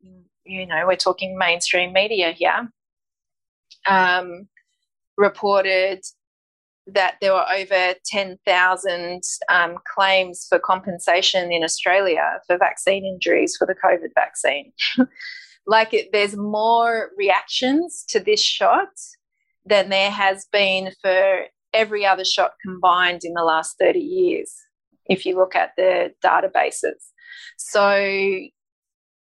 you know, we're talking mainstream media here, um, reported that there were over 10,000 um, claims for compensation in Australia for vaccine injuries for the COVID vaccine. like it, there's more reactions to this shot than there has been for every other shot combined in the last 30 years if you look at the databases. So,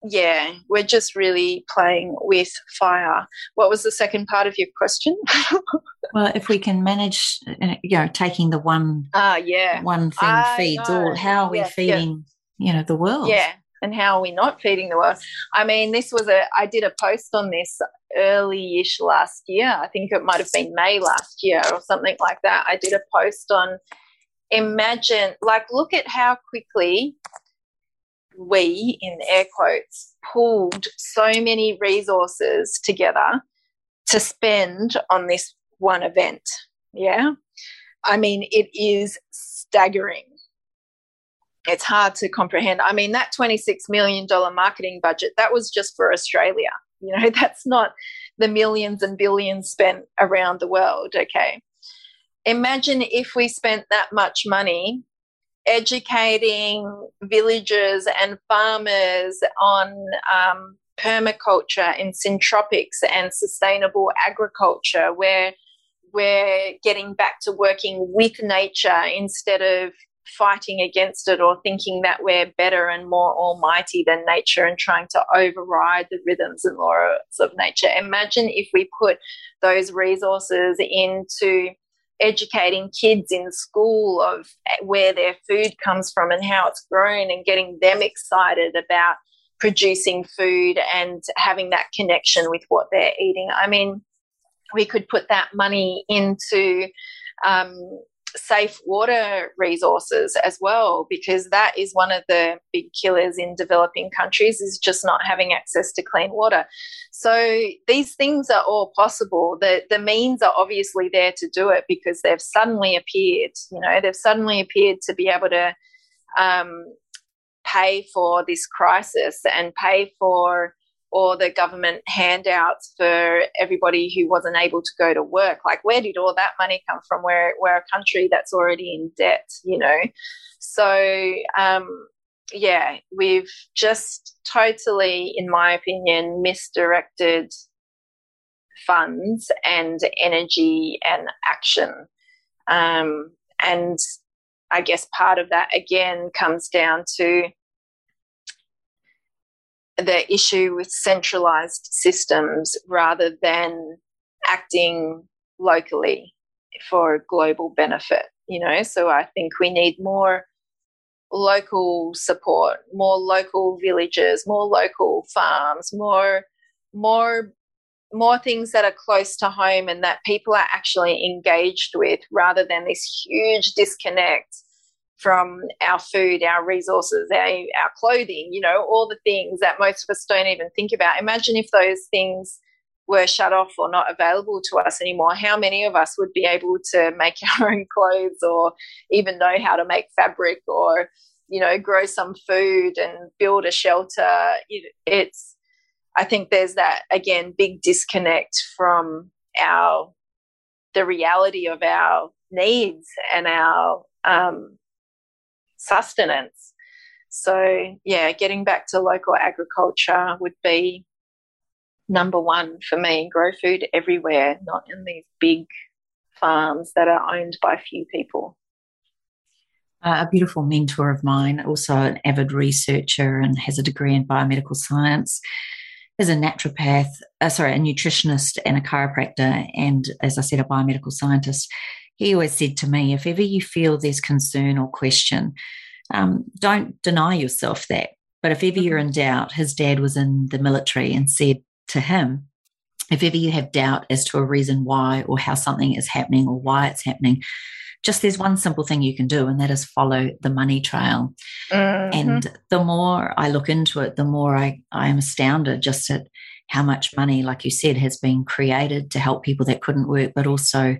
yeah, we're just really playing with fire. What was the second part of your question? well, if we can manage, you know, taking the one, uh, yeah, one thing I feeds know. all. How are we yeah, feeding, yeah. you know, the world? Yeah, and how are we not feeding the world? I mean, this was a. I did a post on this early-ish last year. I think it might have been May last year or something like that. I did a post on imagine, like, look at how quickly we, in air quotes, pulled so many resources together to spend on this one event. Yeah. I mean, it is staggering. It's hard to comprehend. I mean, that $26 million marketing budget, that was just for Australia. You know, that's not the millions and billions spent around the world. Okay imagine if we spent that much money educating villagers and farmers on um, permaculture and syntropics and sustainable agriculture, where we're getting back to working with nature instead of fighting against it or thinking that we're better and more almighty than nature and trying to override the rhythms and laws of nature. Imagine if we put those resources into educating kids in school of where their food comes from and how it's grown and getting them excited about producing food and having that connection with what they're eating. I mean, we could put that money into um, safe water resources as well because that is one of the big killers in developing countries is just not having access to clean water. So these things are all possible. The the means are obviously there to do it because they've suddenly appeared you know they've suddenly appeared to be able to um, pay for this crisis and pay for or the government handouts for everybody who wasn't able to go to work. Like, where did all that money come from? We're, we're a country that's already in debt, you know? So, um, yeah, we've just totally, in my opinion, misdirected funds and energy and action. Um, and I guess part of that again comes down to the issue with centralized systems rather than acting locally for global benefit you know? So i think we need more local support more local villages more local farms more more more things that are close to home and that people are actually engaged with rather than this huge disconnect from our food, our resources, our, our clothing, you know, all the things that most of us don't even think about. Imagine if those things were shut off or not available to us anymore, how many of us would be able to make our own clothes or even know how to make fabric or, you know, grow some food and build a shelter? it's, I think there's that, again, big disconnect from our, the reality of our needs and our, um, sustenance. So, yeah, getting back to local agriculture would be number one for me. Grow food everywhere, not in these big farms that are owned by few people. Uh, a beautiful mentor of mine, also an avid researcher and has a degree in biomedical science, is a naturopath, uh, sorry, a nutritionist and a chiropractor, and as I said, a biomedical scientist he always said to me, if ever you feel there's concern or question, um, don't deny yourself that. But if ever you're in doubt, his dad was in the military and said to him, if ever you have doubt as to a reason why or how something is happening or why it's happening, just there's one simple thing you can do, and that is follow the money trail. Mm-hmm. And the more I look into it, the more I, I am astounded just at how much money, like you said, has been created to help people that couldn't work, but also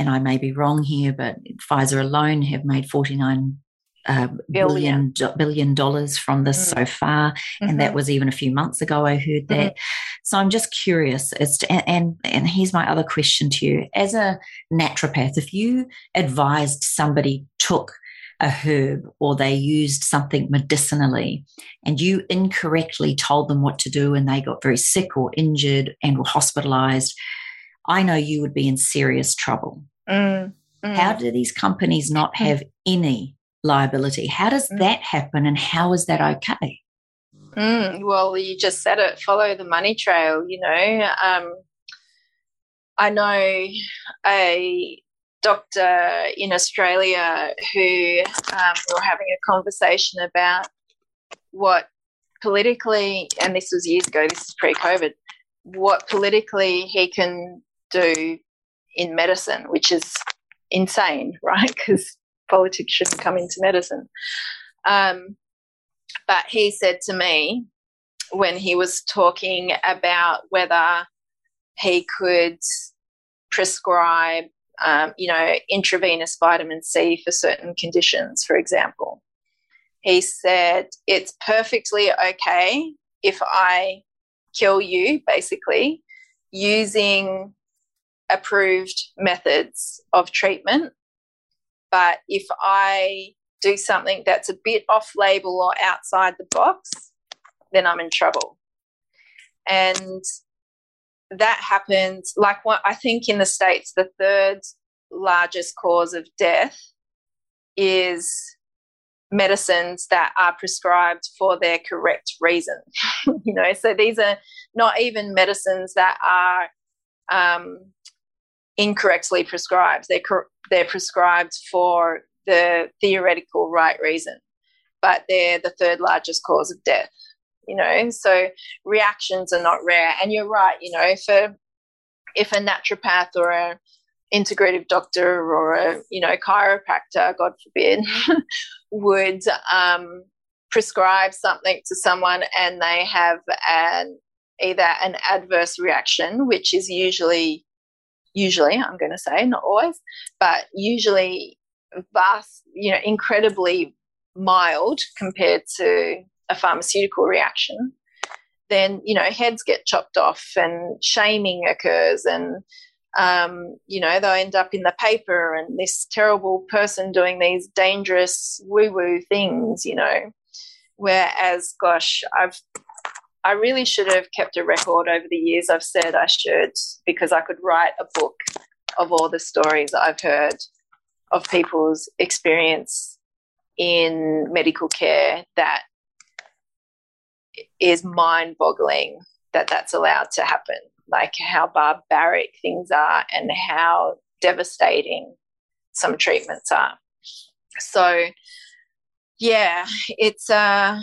and I may be wrong here, but Pfizer alone have made 49 uh, billion. billion billion dollars from this mm. so far, mm-hmm. and that mm-hmm. was even a few months ago. I heard that. Mm-hmm. So I'm just curious as to, and, and and here's my other question to you: as a naturopath, if you advised somebody took a herb or they used something medicinally and you incorrectly told them what to do and they got very sick or injured and were hospitalized, I know you would be in serious trouble. Mm, mm. How do these companies not mm. have any liability? How does mm. that happen and how is that okay? Mm, well, you just said it follow the money trail, you know. Um, I know a doctor in Australia who um, we were having a conversation about what politically, and this was years ago, this is pre COVID, what politically he can do in medicine, which is insane, right? Because politics shouldn't come into medicine. Um, but he said to me when he was talking about whether he could prescribe, um, you know, intravenous vitamin C for certain conditions, for example. He said, It's perfectly okay if I kill you, basically, using approved methods of treatment. But if I do something that's a bit off label or outside the box, then I'm in trouble. And that happens like what I think in the States, the third largest cause of death is medicines that are prescribed for their correct reason. you know, so these are not even medicines that are um, incorrectly prescribed. They're, they're prescribed for the theoretical right reason, but they're the third largest cause of death. You know, so reactions are not rare. And you're right. You know, if a if a naturopath or a integrative doctor or a you know chiropractor, God forbid, would um, prescribe something to someone and they have an either an adverse reaction, which is usually usually I'm going to say not always, but usually vast, you know, incredibly mild compared to a pharmaceutical reaction, then you know heads get chopped off and shaming occurs and um, you know they'll end up in the paper and this terrible person doing these dangerous woo woo things you know. Whereas gosh i've i really should have kept a record over the years i've said i should because i could write a book of all the stories i've heard of people's experience in medical care that is mind boggling that that's allowed to happen like how barbaric things are and how devastating some treatments are. So, yeah, it's a uh,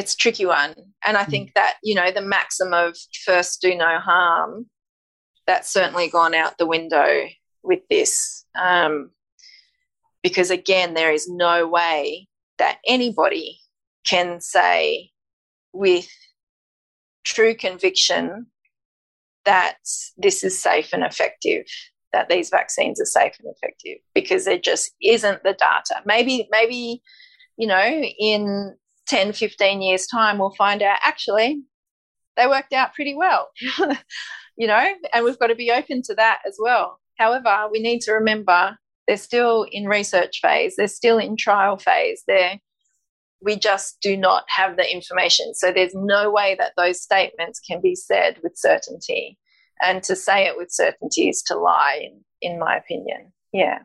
it's a tricky one, and I think that you know the maxim of first do no harm that's certainly gone out the window with this, um, because again, there is no way that anybody can say with true conviction that this is safe and effective that these vaccines are safe and effective because there just isn't the data. Maybe maybe you know in 10 15 years time we'll find out actually they worked out pretty well you know and we've got to be open to that as well however we need to remember they're still in research phase they're still in trial phase they're we just do not have the information. So there's no way that those statements can be said with certainty. And to say it with certainty is to lie, in, in my opinion. Yeah.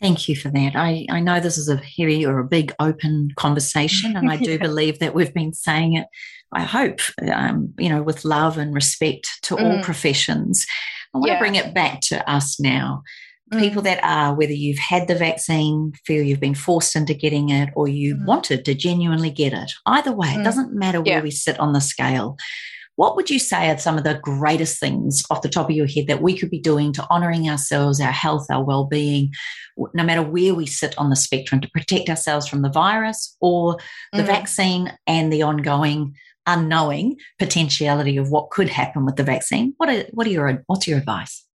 Thank you for that. I, I know this is a heavy or a big open conversation, and I do believe that we've been saying it, I hope, um, you know, with love and respect to mm. all professions. I want yeah. to bring it back to us now people mm. that are, whether you've had the vaccine, feel you've been forced into getting it, or you mm. wanted to genuinely get it. Either way, mm. it doesn't matter where yeah. we sit on the scale. What would you say are some of the greatest things off the top of your head that we could be doing to honoring ourselves, our health, our well being, no matter where we sit on the spectrum to protect ourselves from the virus or the mm. vaccine and the ongoing unknowing potentiality of what could happen with the vaccine? What are, what are your, what's your advice?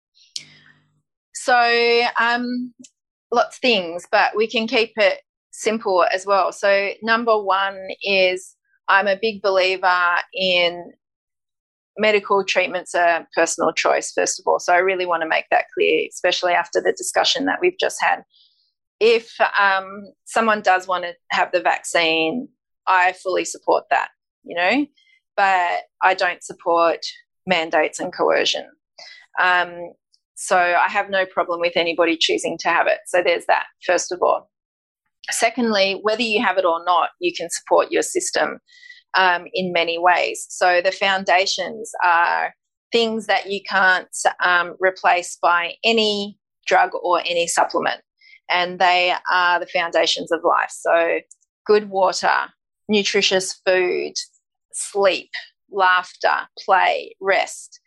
So, um, lots of things, but we can keep it simple as well. So, number one is I'm a big believer in medical treatments are personal choice, first of all. So, I really want to make that clear, especially after the discussion that we've just had. If um, someone does want to have the vaccine, I fully support that, you know, but I don't support mandates and coercion. Um, so I have no problem with anybody choosing to have it. So there's that, first of all. Secondly, whether you have it or not, you can support your system um, in many ways. So the foundations are things that you can't um, replace by any drug or any supplement. And they are the foundations of life. So good water, nutritious food, sleep, laughter, play, rest,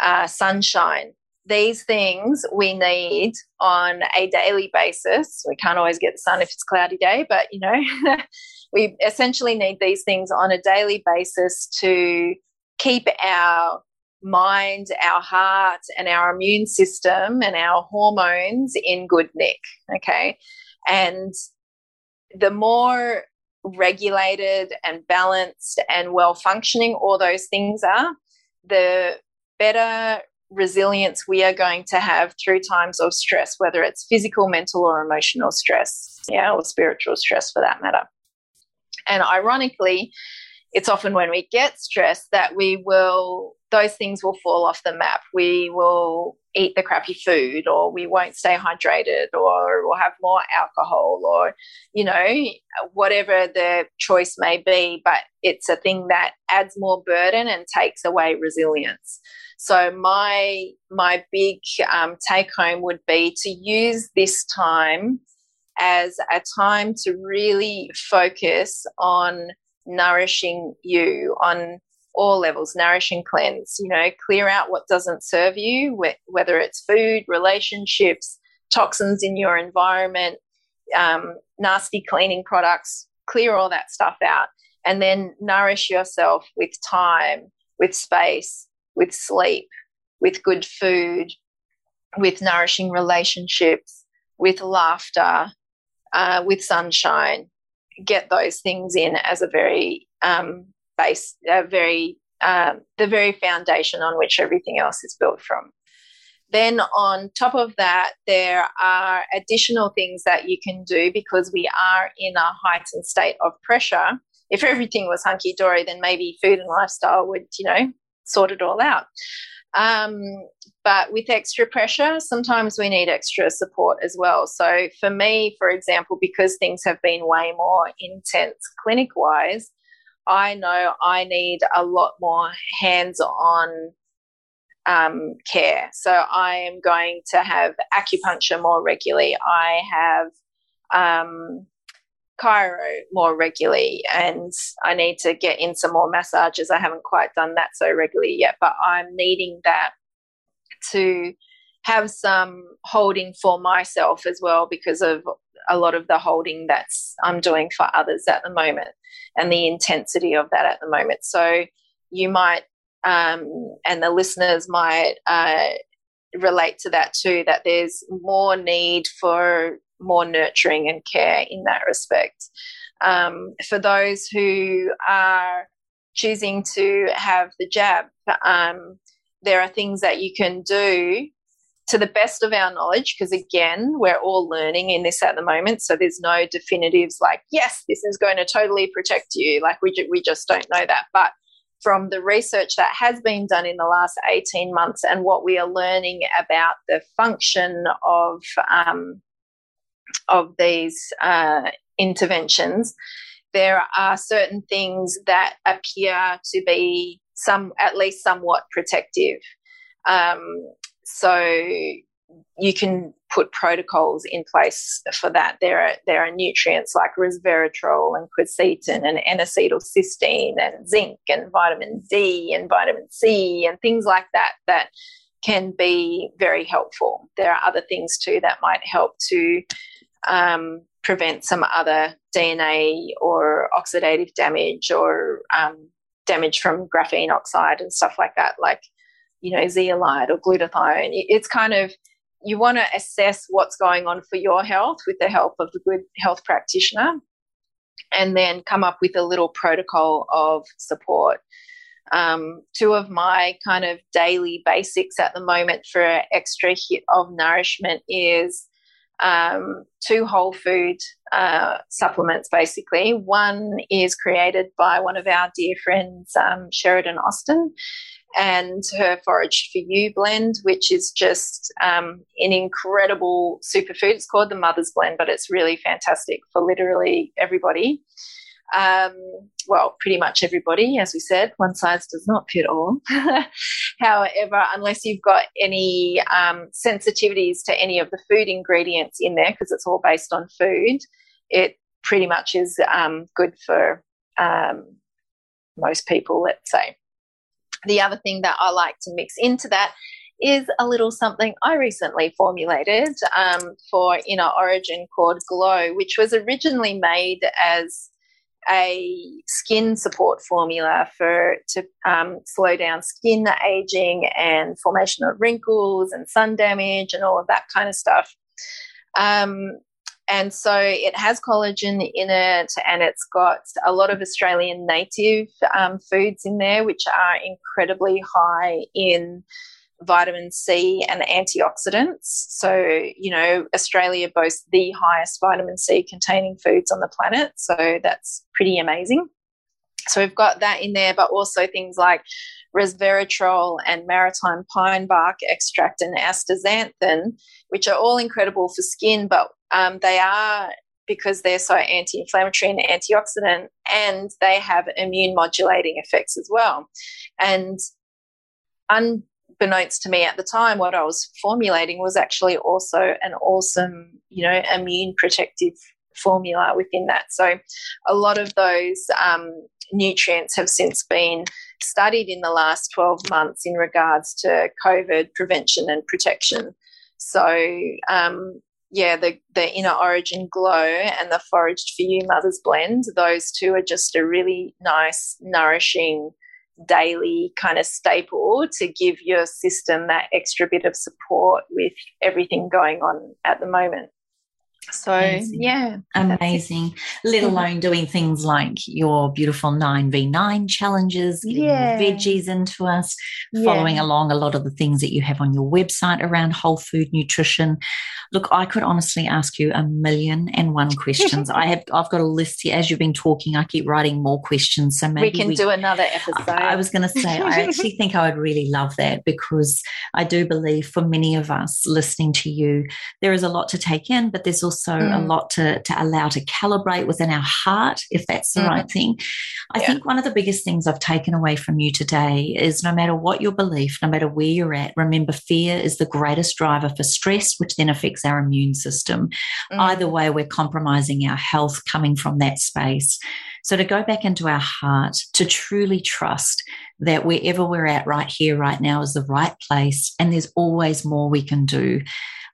uh, sunshine, these things we need on a daily basis. We can't always get the sun if it's a cloudy day, but you know, we essentially need these things on a daily basis to keep our mind, our heart, and our immune system and our hormones in good nick. Okay. And the more regulated and balanced and well functioning all those things are, the better resilience we are going to have through times of stress, whether it's physical, mental, or emotional stress, yeah, or spiritual stress for that matter. And ironically, it's often when we get stressed that we will, those things will fall off the map. We will eat the crappy food, or we won't stay hydrated, or we'll have more alcohol, or, you know, whatever the choice may be. But it's a thing that adds more burden and takes away resilience. So my my big um, take home would be to use this time as a time to really focus on nourishing you on all levels nourishing cleanse you know clear out what doesn't serve you whether it's food relationships toxins in your environment um, nasty cleaning products clear all that stuff out and then nourish yourself with time with space with sleep, with good food, with nourishing relationships, with laughter, uh, with sunshine. Get those things in as a very um, base, a very um, the very foundation on which everything else is built from. Then, on top of that, there are additional things that you can do because we are in a heightened state of pressure. If everything was hunky dory, then maybe food and lifestyle would, you know, sort it all out. Um, but with extra pressure, sometimes we need extra support as well. So, for me, for example, because things have been way more intense clinic wise, I know I need a lot more hands on um, care. So, I am going to have acupuncture more regularly. I have um, chiro more regularly and I need to get in some more massages. I haven't quite done that so regularly yet, but I'm needing that to have some holding for myself as well because of a lot of the holding that's I'm doing for others at the moment and the intensity of that at the moment. So you might um, and the listeners might uh, relate to that too that there's more need for more nurturing and care in that respect. Um, for those who are choosing to have the jab, um, there are things that you can do to the best of our knowledge, because again, we're all learning in this at the moment. So there's no definitives like, yes, this is going to totally protect you. Like we, ju- we just don't know that. But from the research that has been done in the last 18 months and what we are learning about the function of um, of these uh, interventions, there are certain things that appear to be some, at least somewhat protective. Um, so you can put protocols in place for that. There are there are nutrients like resveratrol and quercetin and N-acetylcysteine and zinc and vitamin D and vitamin C and things like that that can be very helpful. There are other things too that might help to um, prevent some other DNA or oxidative damage or um, damage from graphene oxide and stuff like that, like, you know, zeolite or glutathione. It's kind of you want to assess what's going on for your health with the help of a good health practitioner and then come up with a little protocol of support. Um, two of my kind of daily basics at the moment for extra hit of nourishment is um, two whole food uh, supplements, basically. One is created by one of our dear friends, um, Sheridan Austin, and her Forage for You blend, which is just um, an incredible superfood. It's called the Mother's Blend, but it's really fantastic for literally everybody. Um, well, pretty much everybody, as we said, one size does not fit all. However, unless you've got any um, sensitivities to any of the food ingredients in there, because it's all based on food, it pretty much is um, good for um, most people, let's say. The other thing that I like to mix into that is a little something I recently formulated um, for Inner Origin called Glow, which was originally made as a skin support formula for to um, slow down skin aging and formation of wrinkles and sun damage and all of that kind of stuff. Um, and so it has collagen in it, and it's got a lot of Australian native um, foods in there, which are incredibly high in vitamin C and antioxidants. So, you know, Australia boasts the highest vitamin C containing foods on the planet. So that's pretty amazing. So we've got that in there, but also things like resveratrol and maritime pine bark extract and astaxanthin, which are all incredible for skin, but um, they are because they're so anti-inflammatory and antioxidant and they have immune modulating effects as well and un- unbeknownst to me at the time, what I was formulating was actually also an awesome, you know, immune protective formula within that. So a lot of those um, nutrients have since been studied in the last 12 months in regards to COVID prevention and protection. So, um, yeah, the, the Inner Origin Glow and the Foraged for You Mother's Blend, those two are just a really nice, nourishing daily kind of staple to give your system that extra bit of support with everything going on at the moment. So amazing. yeah, amazing. Let alone doing things like your beautiful nine v nine challenges, getting yeah. veggies into us, yeah. following along a lot of the things that you have on your website around whole food nutrition. Look, I could honestly ask you a million and one questions. I have I've got a list here. As you've been talking, I keep writing more questions. So maybe we can we, do another episode. I, I was going to say I actually think I would really love that because I do believe for many of us listening to you, there is a lot to take in, but there's also mm. a lot to to allow to calibrate within our heart, if that's the mm. right thing. I yeah. think one of the biggest things I've taken away from you today is no matter what your belief, no matter where you're at, remember fear is the greatest driver for stress, which then affects our immune system. Mm. Either way, we're compromising our health coming from that space. So to go back into our heart, to truly trust that wherever we're at right here, right now is the right place, and there's always more we can do.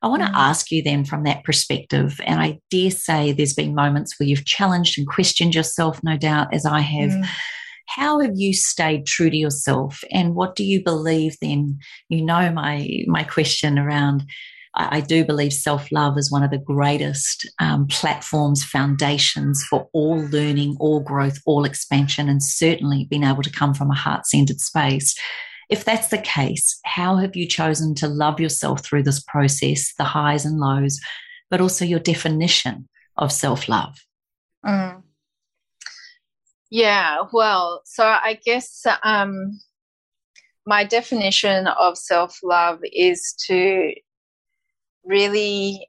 I want to mm. ask you then from that perspective, and I dare say there's been moments where you've challenged and questioned yourself, no doubt, as I have. Mm. How have you stayed true to yourself, and what do you believe? Then you know my my question around I, I do believe self love is one of the greatest um, platforms, foundations for all learning, all growth, all expansion, and certainly being able to come from a heart centered space. If that's the case, how have you chosen to love yourself through this process, the highs and lows, but also your definition of self love? Mm. Yeah, well, so I guess um, my definition of self love is to really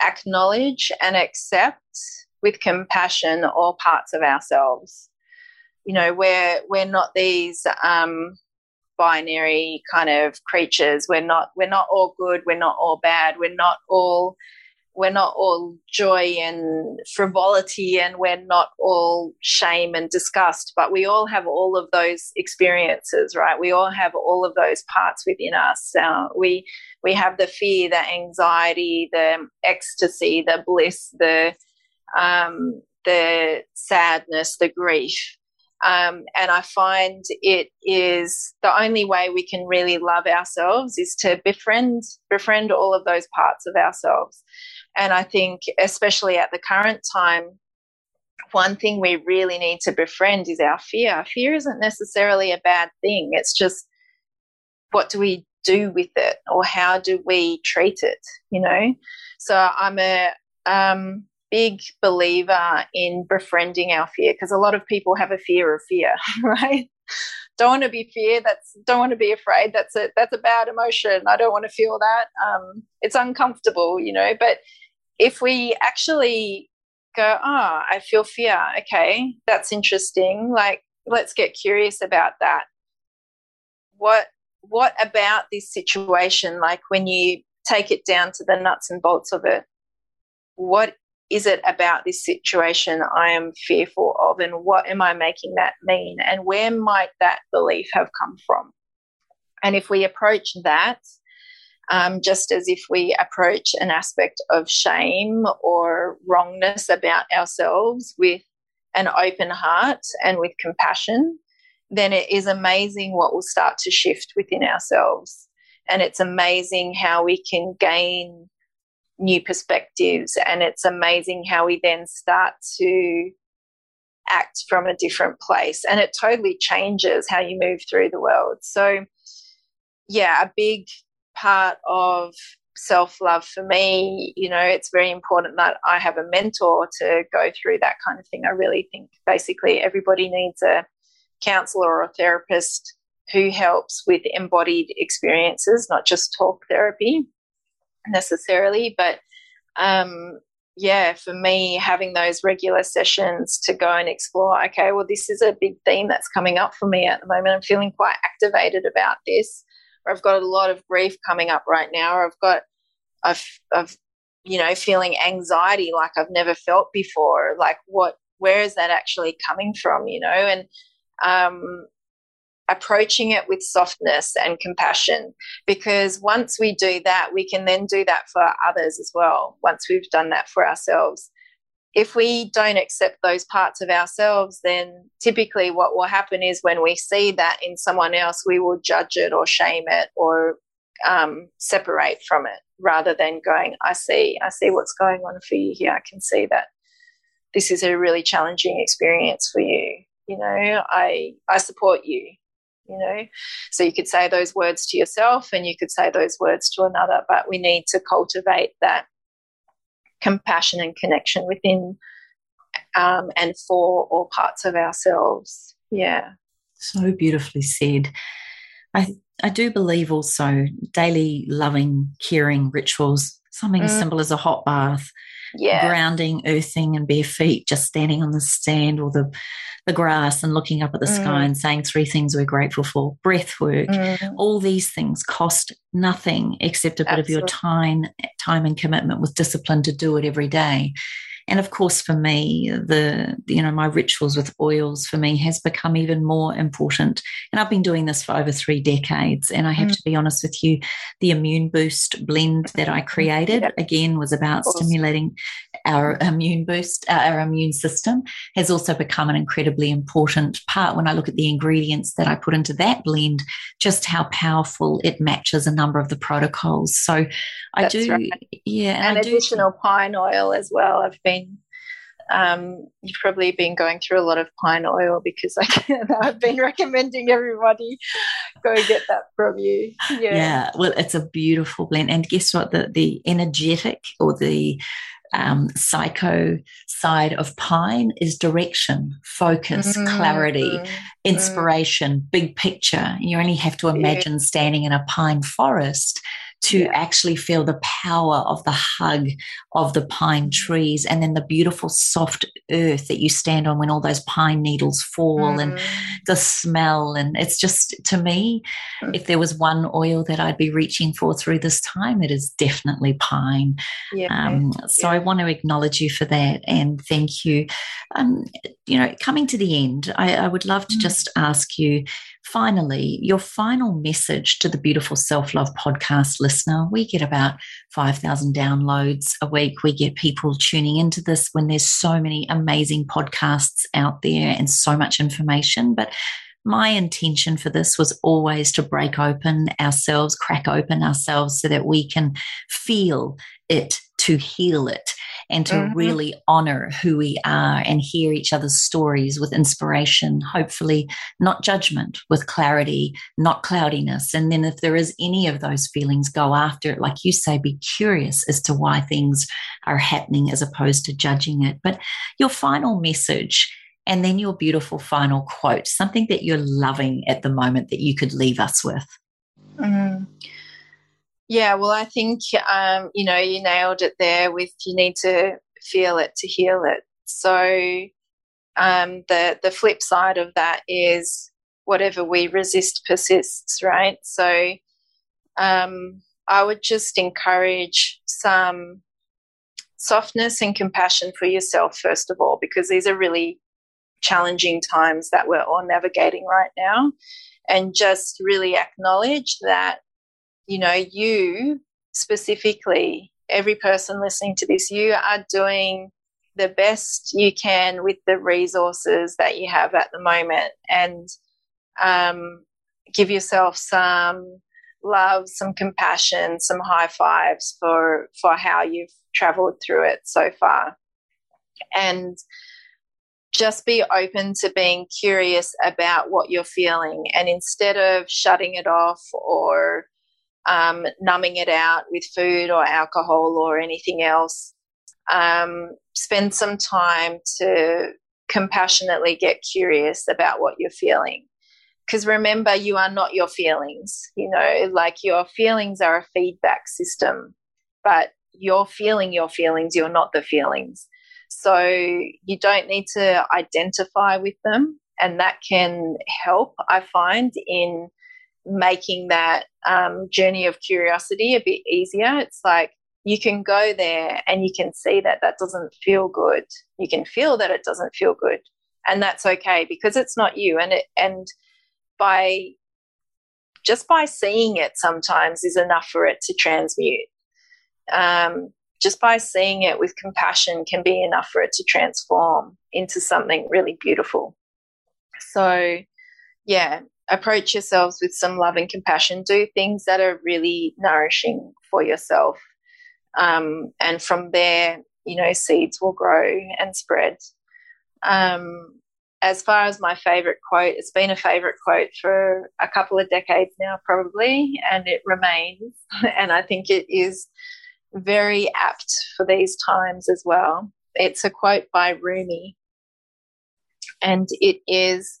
acknowledge and accept with compassion all parts of ourselves. You know, we're we're not these um, binary kind of creatures. We're not we're not all good. We're not all bad. We're not all we're not all joy and frivolity and we're not all shame and disgust but we all have all of those experiences right we all have all of those parts within us uh, we we have the fear the anxiety the ecstasy the bliss the um, the sadness the grief Um, and I find it is the only way we can really love ourselves is to befriend befriend all of those parts of ourselves. And I think, especially at the current time, one thing we really need to befriend is our fear. Fear isn't necessarily a bad thing. It's just what do we do with it or how do we treat it, you know? So I'm a um, big believer in befriending our fear because a lot of people have a fear of fear, right? don't want to be fear. That's don't want to be afraid. That's a that's a bad emotion. I don't want to feel that. Um, it's uncomfortable, you know. But if we actually go, oh, I feel fear. Okay, that's interesting. Like, let's get curious about that. What what about this situation? Like when you take it down to the nuts and bolts of it, what is it about this situation I am fearful of, and what am I making that mean, and where might that belief have come from? And if we approach that um, just as if we approach an aspect of shame or wrongness about ourselves with an open heart and with compassion, then it is amazing what will start to shift within ourselves. And it's amazing how we can gain new perspectives. And it's amazing how we then start to act from a different place. And it totally changes how you move through the world. So, yeah, a big part of self love for me, you know, it's very important that I have a mentor to go through that kind of thing. I really think basically everybody needs a counselor or a therapist who helps with embodied experiences, not just talk therapy necessarily. But um, yeah, for me, having those regular sessions to go and explore, okay, well, this is a big theme that's coming up for me at the moment. I'm feeling quite activated about this or I've got a lot of grief coming up right now, or I've got, I've, I've, you know, feeling anxiety like I've never felt before. Like, what, where is that actually coming from, you know? And, um, approaching it with softness and compassion because once we do that we can then do that for others as well once we've done that for ourselves if we don't accept those parts of ourselves, then typically what will happen is when we see that in someone else, we will judge it or shame it or um, separate from it rather than going, I see, I see what's going on for you here. I can see that this is a really challenging experience for you. You know, I, I support you, you know. So you could say those words to yourself and you could say those words to another, but we need to cultivate that compassion and connection within um, and for all parts of ourselves. Yeah. So beautifully said. I I do believe also daily loving, caring rituals, something mm. as simple as a hot bath, yeah. grounding, earthing, and bare feet, just standing on the stand or the the grass and looking up at the mm. sky and saying three things we're grateful for, breath work, mm. all these things cost nothing except a bit Absolutely. of your time, time and commitment with discipline to do it every day. And of course, for me, the you know my rituals with oils for me has become even more important. And I've been doing this for over three decades. And I have mm. to be honest with you, the immune boost blend that I created yeah. again was about stimulating our immune boost, uh, our immune system has also become an incredibly important part. When I look at the ingredients that I put into that blend, just how powerful it matches a number of the protocols. So I That's do, right. yeah, and, and additional do, pine oil as well. I've been um, you've probably been going through a lot of pine oil because I, have been recommending everybody go get that from you. Yeah. yeah. well, it's a beautiful blend, and guess what? The the energetic or the um, psycho side of pine is direction, focus, mm-hmm. clarity, mm-hmm. inspiration, big picture. You only have to imagine yeah. standing in a pine forest to yeah. actually feel the power of the hug of the pine trees and then the beautiful soft earth that you stand on when all those pine needles fall mm. and the smell. And it's just, to me, mm. if there was one oil that I'd be reaching for through this time, it is definitely pine. Yeah. Um, so yeah. I want to acknowledge you for that and thank you. Um, you know, coming to the end, I, I would love to mm. just ask you finally your final message to the beautiful self love podcast listener. We get about 5,000 downloads a week. We get people tuning into this when there's so many amazing podcasts out there and so much information. But my intention for this was always to break open ourselves, crack open ourselves so that we can feel it to heal it and to mm-hmm. really honor who we are and hear each other's stories with inspiration, hopefully not judgment, with clarity, not cloudiness. And then if there is any of those feelings, go after it. Like you say, be curious as to why things are happening as opposed to judging it. But your final message and then your beautiful final quote, something that you're loving at the moment that you could leave us with. Mm. Yeah, well, I think, um, you know, you nailed it there with you need to feel it to heal it. So um, the, the flip side of that is whatever we resist persists, right? So um, I would just encourage some softness and compassion for yourself, first of all, because these are really challenging times that we're all navigating right now. And just really acknowledge that you know, you specifically, every person listening to this, you are doing the best you can with the resources that you have at the moment and um, give yourself some love, some compassion, some high fives for, for how you've traveled through it so far. And just be open to being curious about what you're feeling. And instead of shutting it off or um, numbing it out with food or alcohol or anything else. Um, spend some time to compassionately get curious about what you're feeling. Because remember, you are not your feelings. You know, like your feelings are a feedback system, but you're feeling your feelings, you're not the feelings. So you don't need to identify with them. And that can help, I find, in making that um, journey of curiosity a bit easier. It's like you can go there and you can see that that doesn't feel good. You can feel that it doesn't feel good, and that's okay because it's not you. And it and by just by seeing it sometimes is enough for it to transmute. Um, just by seeing it with compassion can be enough for it to transform into something really beautiful. So, yeah, approach yourselves with some love and compassion. Do things that are really nourishing for yourself. Um, and from there, you know, seeds will grow and spread. Um, as far as my favorite quote, it's been a favorite quote for a couple of decades now, probably, and it remains. And I think it is very apt for these times as well. It's a quote by Rumi, and it is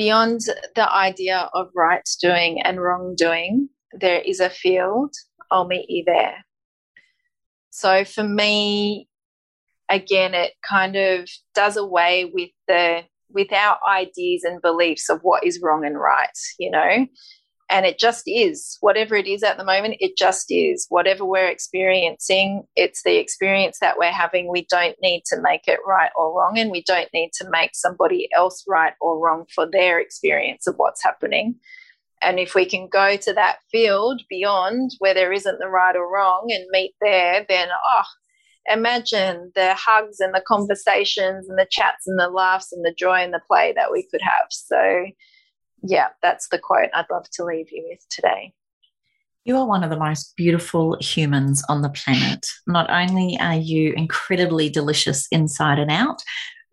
beyond the idea of right doing and wrongdoing, there is a field. I'll meet you there. So for me, again, it kind of does away with the with our ideas and beliefs of what is wrong and right, you know. And it just is. Whatever it is at the moment, it just is. Whatever we're experiencing, it's the experience that we're having. We don't need to make it right or wrong, and we don't need to make somebody else right or wrong for their experience of what's happening. And if we can go to that field beyond where there isn't the right or wrong and meet there, then, oh, imagine the hugs and the conversations and the chats and the laughs and the joy and the play that we could have. So, yeah, that's the quote I'd love to leave you with today. You are one of the most beautiful humans on the planet. Not only are you incredibly delicious inside and out,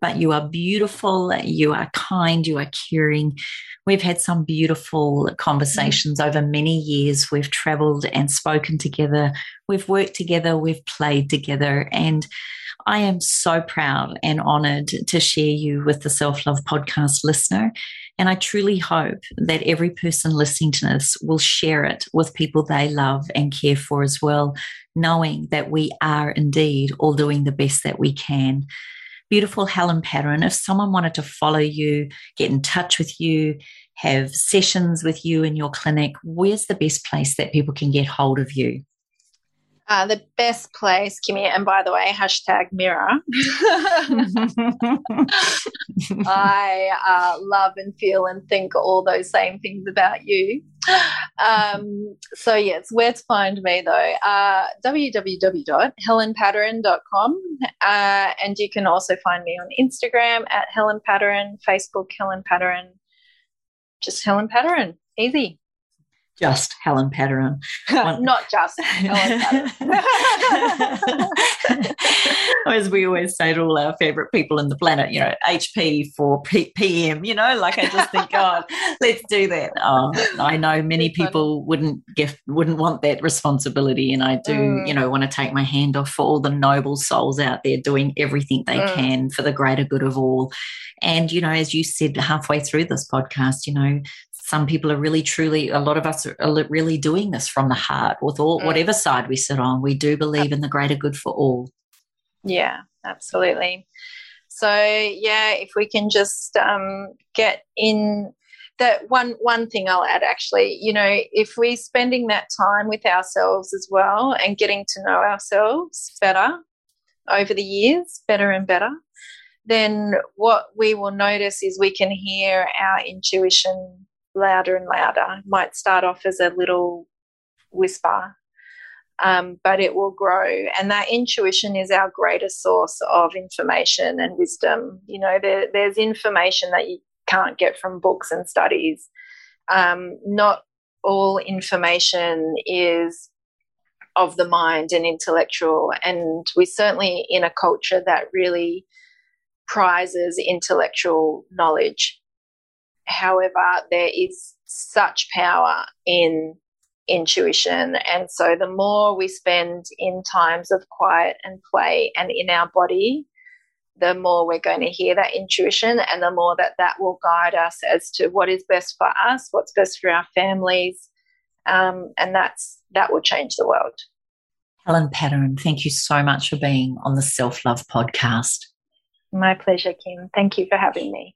but you are beautiful, you are kind, you are caring. We've had some beautiful conversations over many years. We've traveled and spoken together, we've worked together, we've played together. And I am so proud and honored to share you with the Self Love Podcast listener. And I truly hope that every person listening to this will share it with people they love and care for as well, knowing that we are indeed all doing the best that we can. Beautiful Helen Padarin, if someone wanted to follow you, get in touch with you, have sessions with you in your clinic, where's the best place that people can get hold of you? Uh, the best place, Kimmy, and by the way, hashtag mirror. I uh, love and feel and think all those same things about you. Um, so, yes, where to find me though? Uh, www.helenpadarin.com. Uh, and you can also find me on Instagram at Helen Padarin, Facebook Helen Padarin, just Helen Padarin. Easy just Helen Padarin. Not just. As we always say to all our favourite people in the planet, you know, HP for P- PM, you know, like I just think, God, let's do that. Um, I know many people wouldn't give, wouldn't want that responsibility. And I do, mm. you know, want to take my hand off for all the noble souls out there doing everything they mm. can for the greater good of all. And, you know, as you said halfway through this podcast, you know, some people are really truly a lot of us are really doing this from the heart with all mm. whatever side we sit on. We do believe in the greater good for all. Yeah absolutely. So yeah if we can just um, get in that one one thing i'll add actually you know if we're spending that time with ourselves as well and getting to know ourselves better over the years better and better then what we will notice is we can hear our intuition louder and louder. It might start off as a little whisper, um, but it will grow. And that intuition is our greatest source of information and wisdom. You know, there, there's information that you can't get from books and studies. Um, not all information is of the mind and intellectual. And we're certainly in a culture that really prizes intellectual knowledge. However, there is such power in intuition. And so the more we spend in times of quiet and play and in our body, the more we're going to hear that intuition and the more that that will guide us as to what is best for us, what's best for our families. Um, and that's that will change the world. Helen Padarin, thank you so much for being on the Self Love podcast. My pleasure, Kim. Thank you for having me.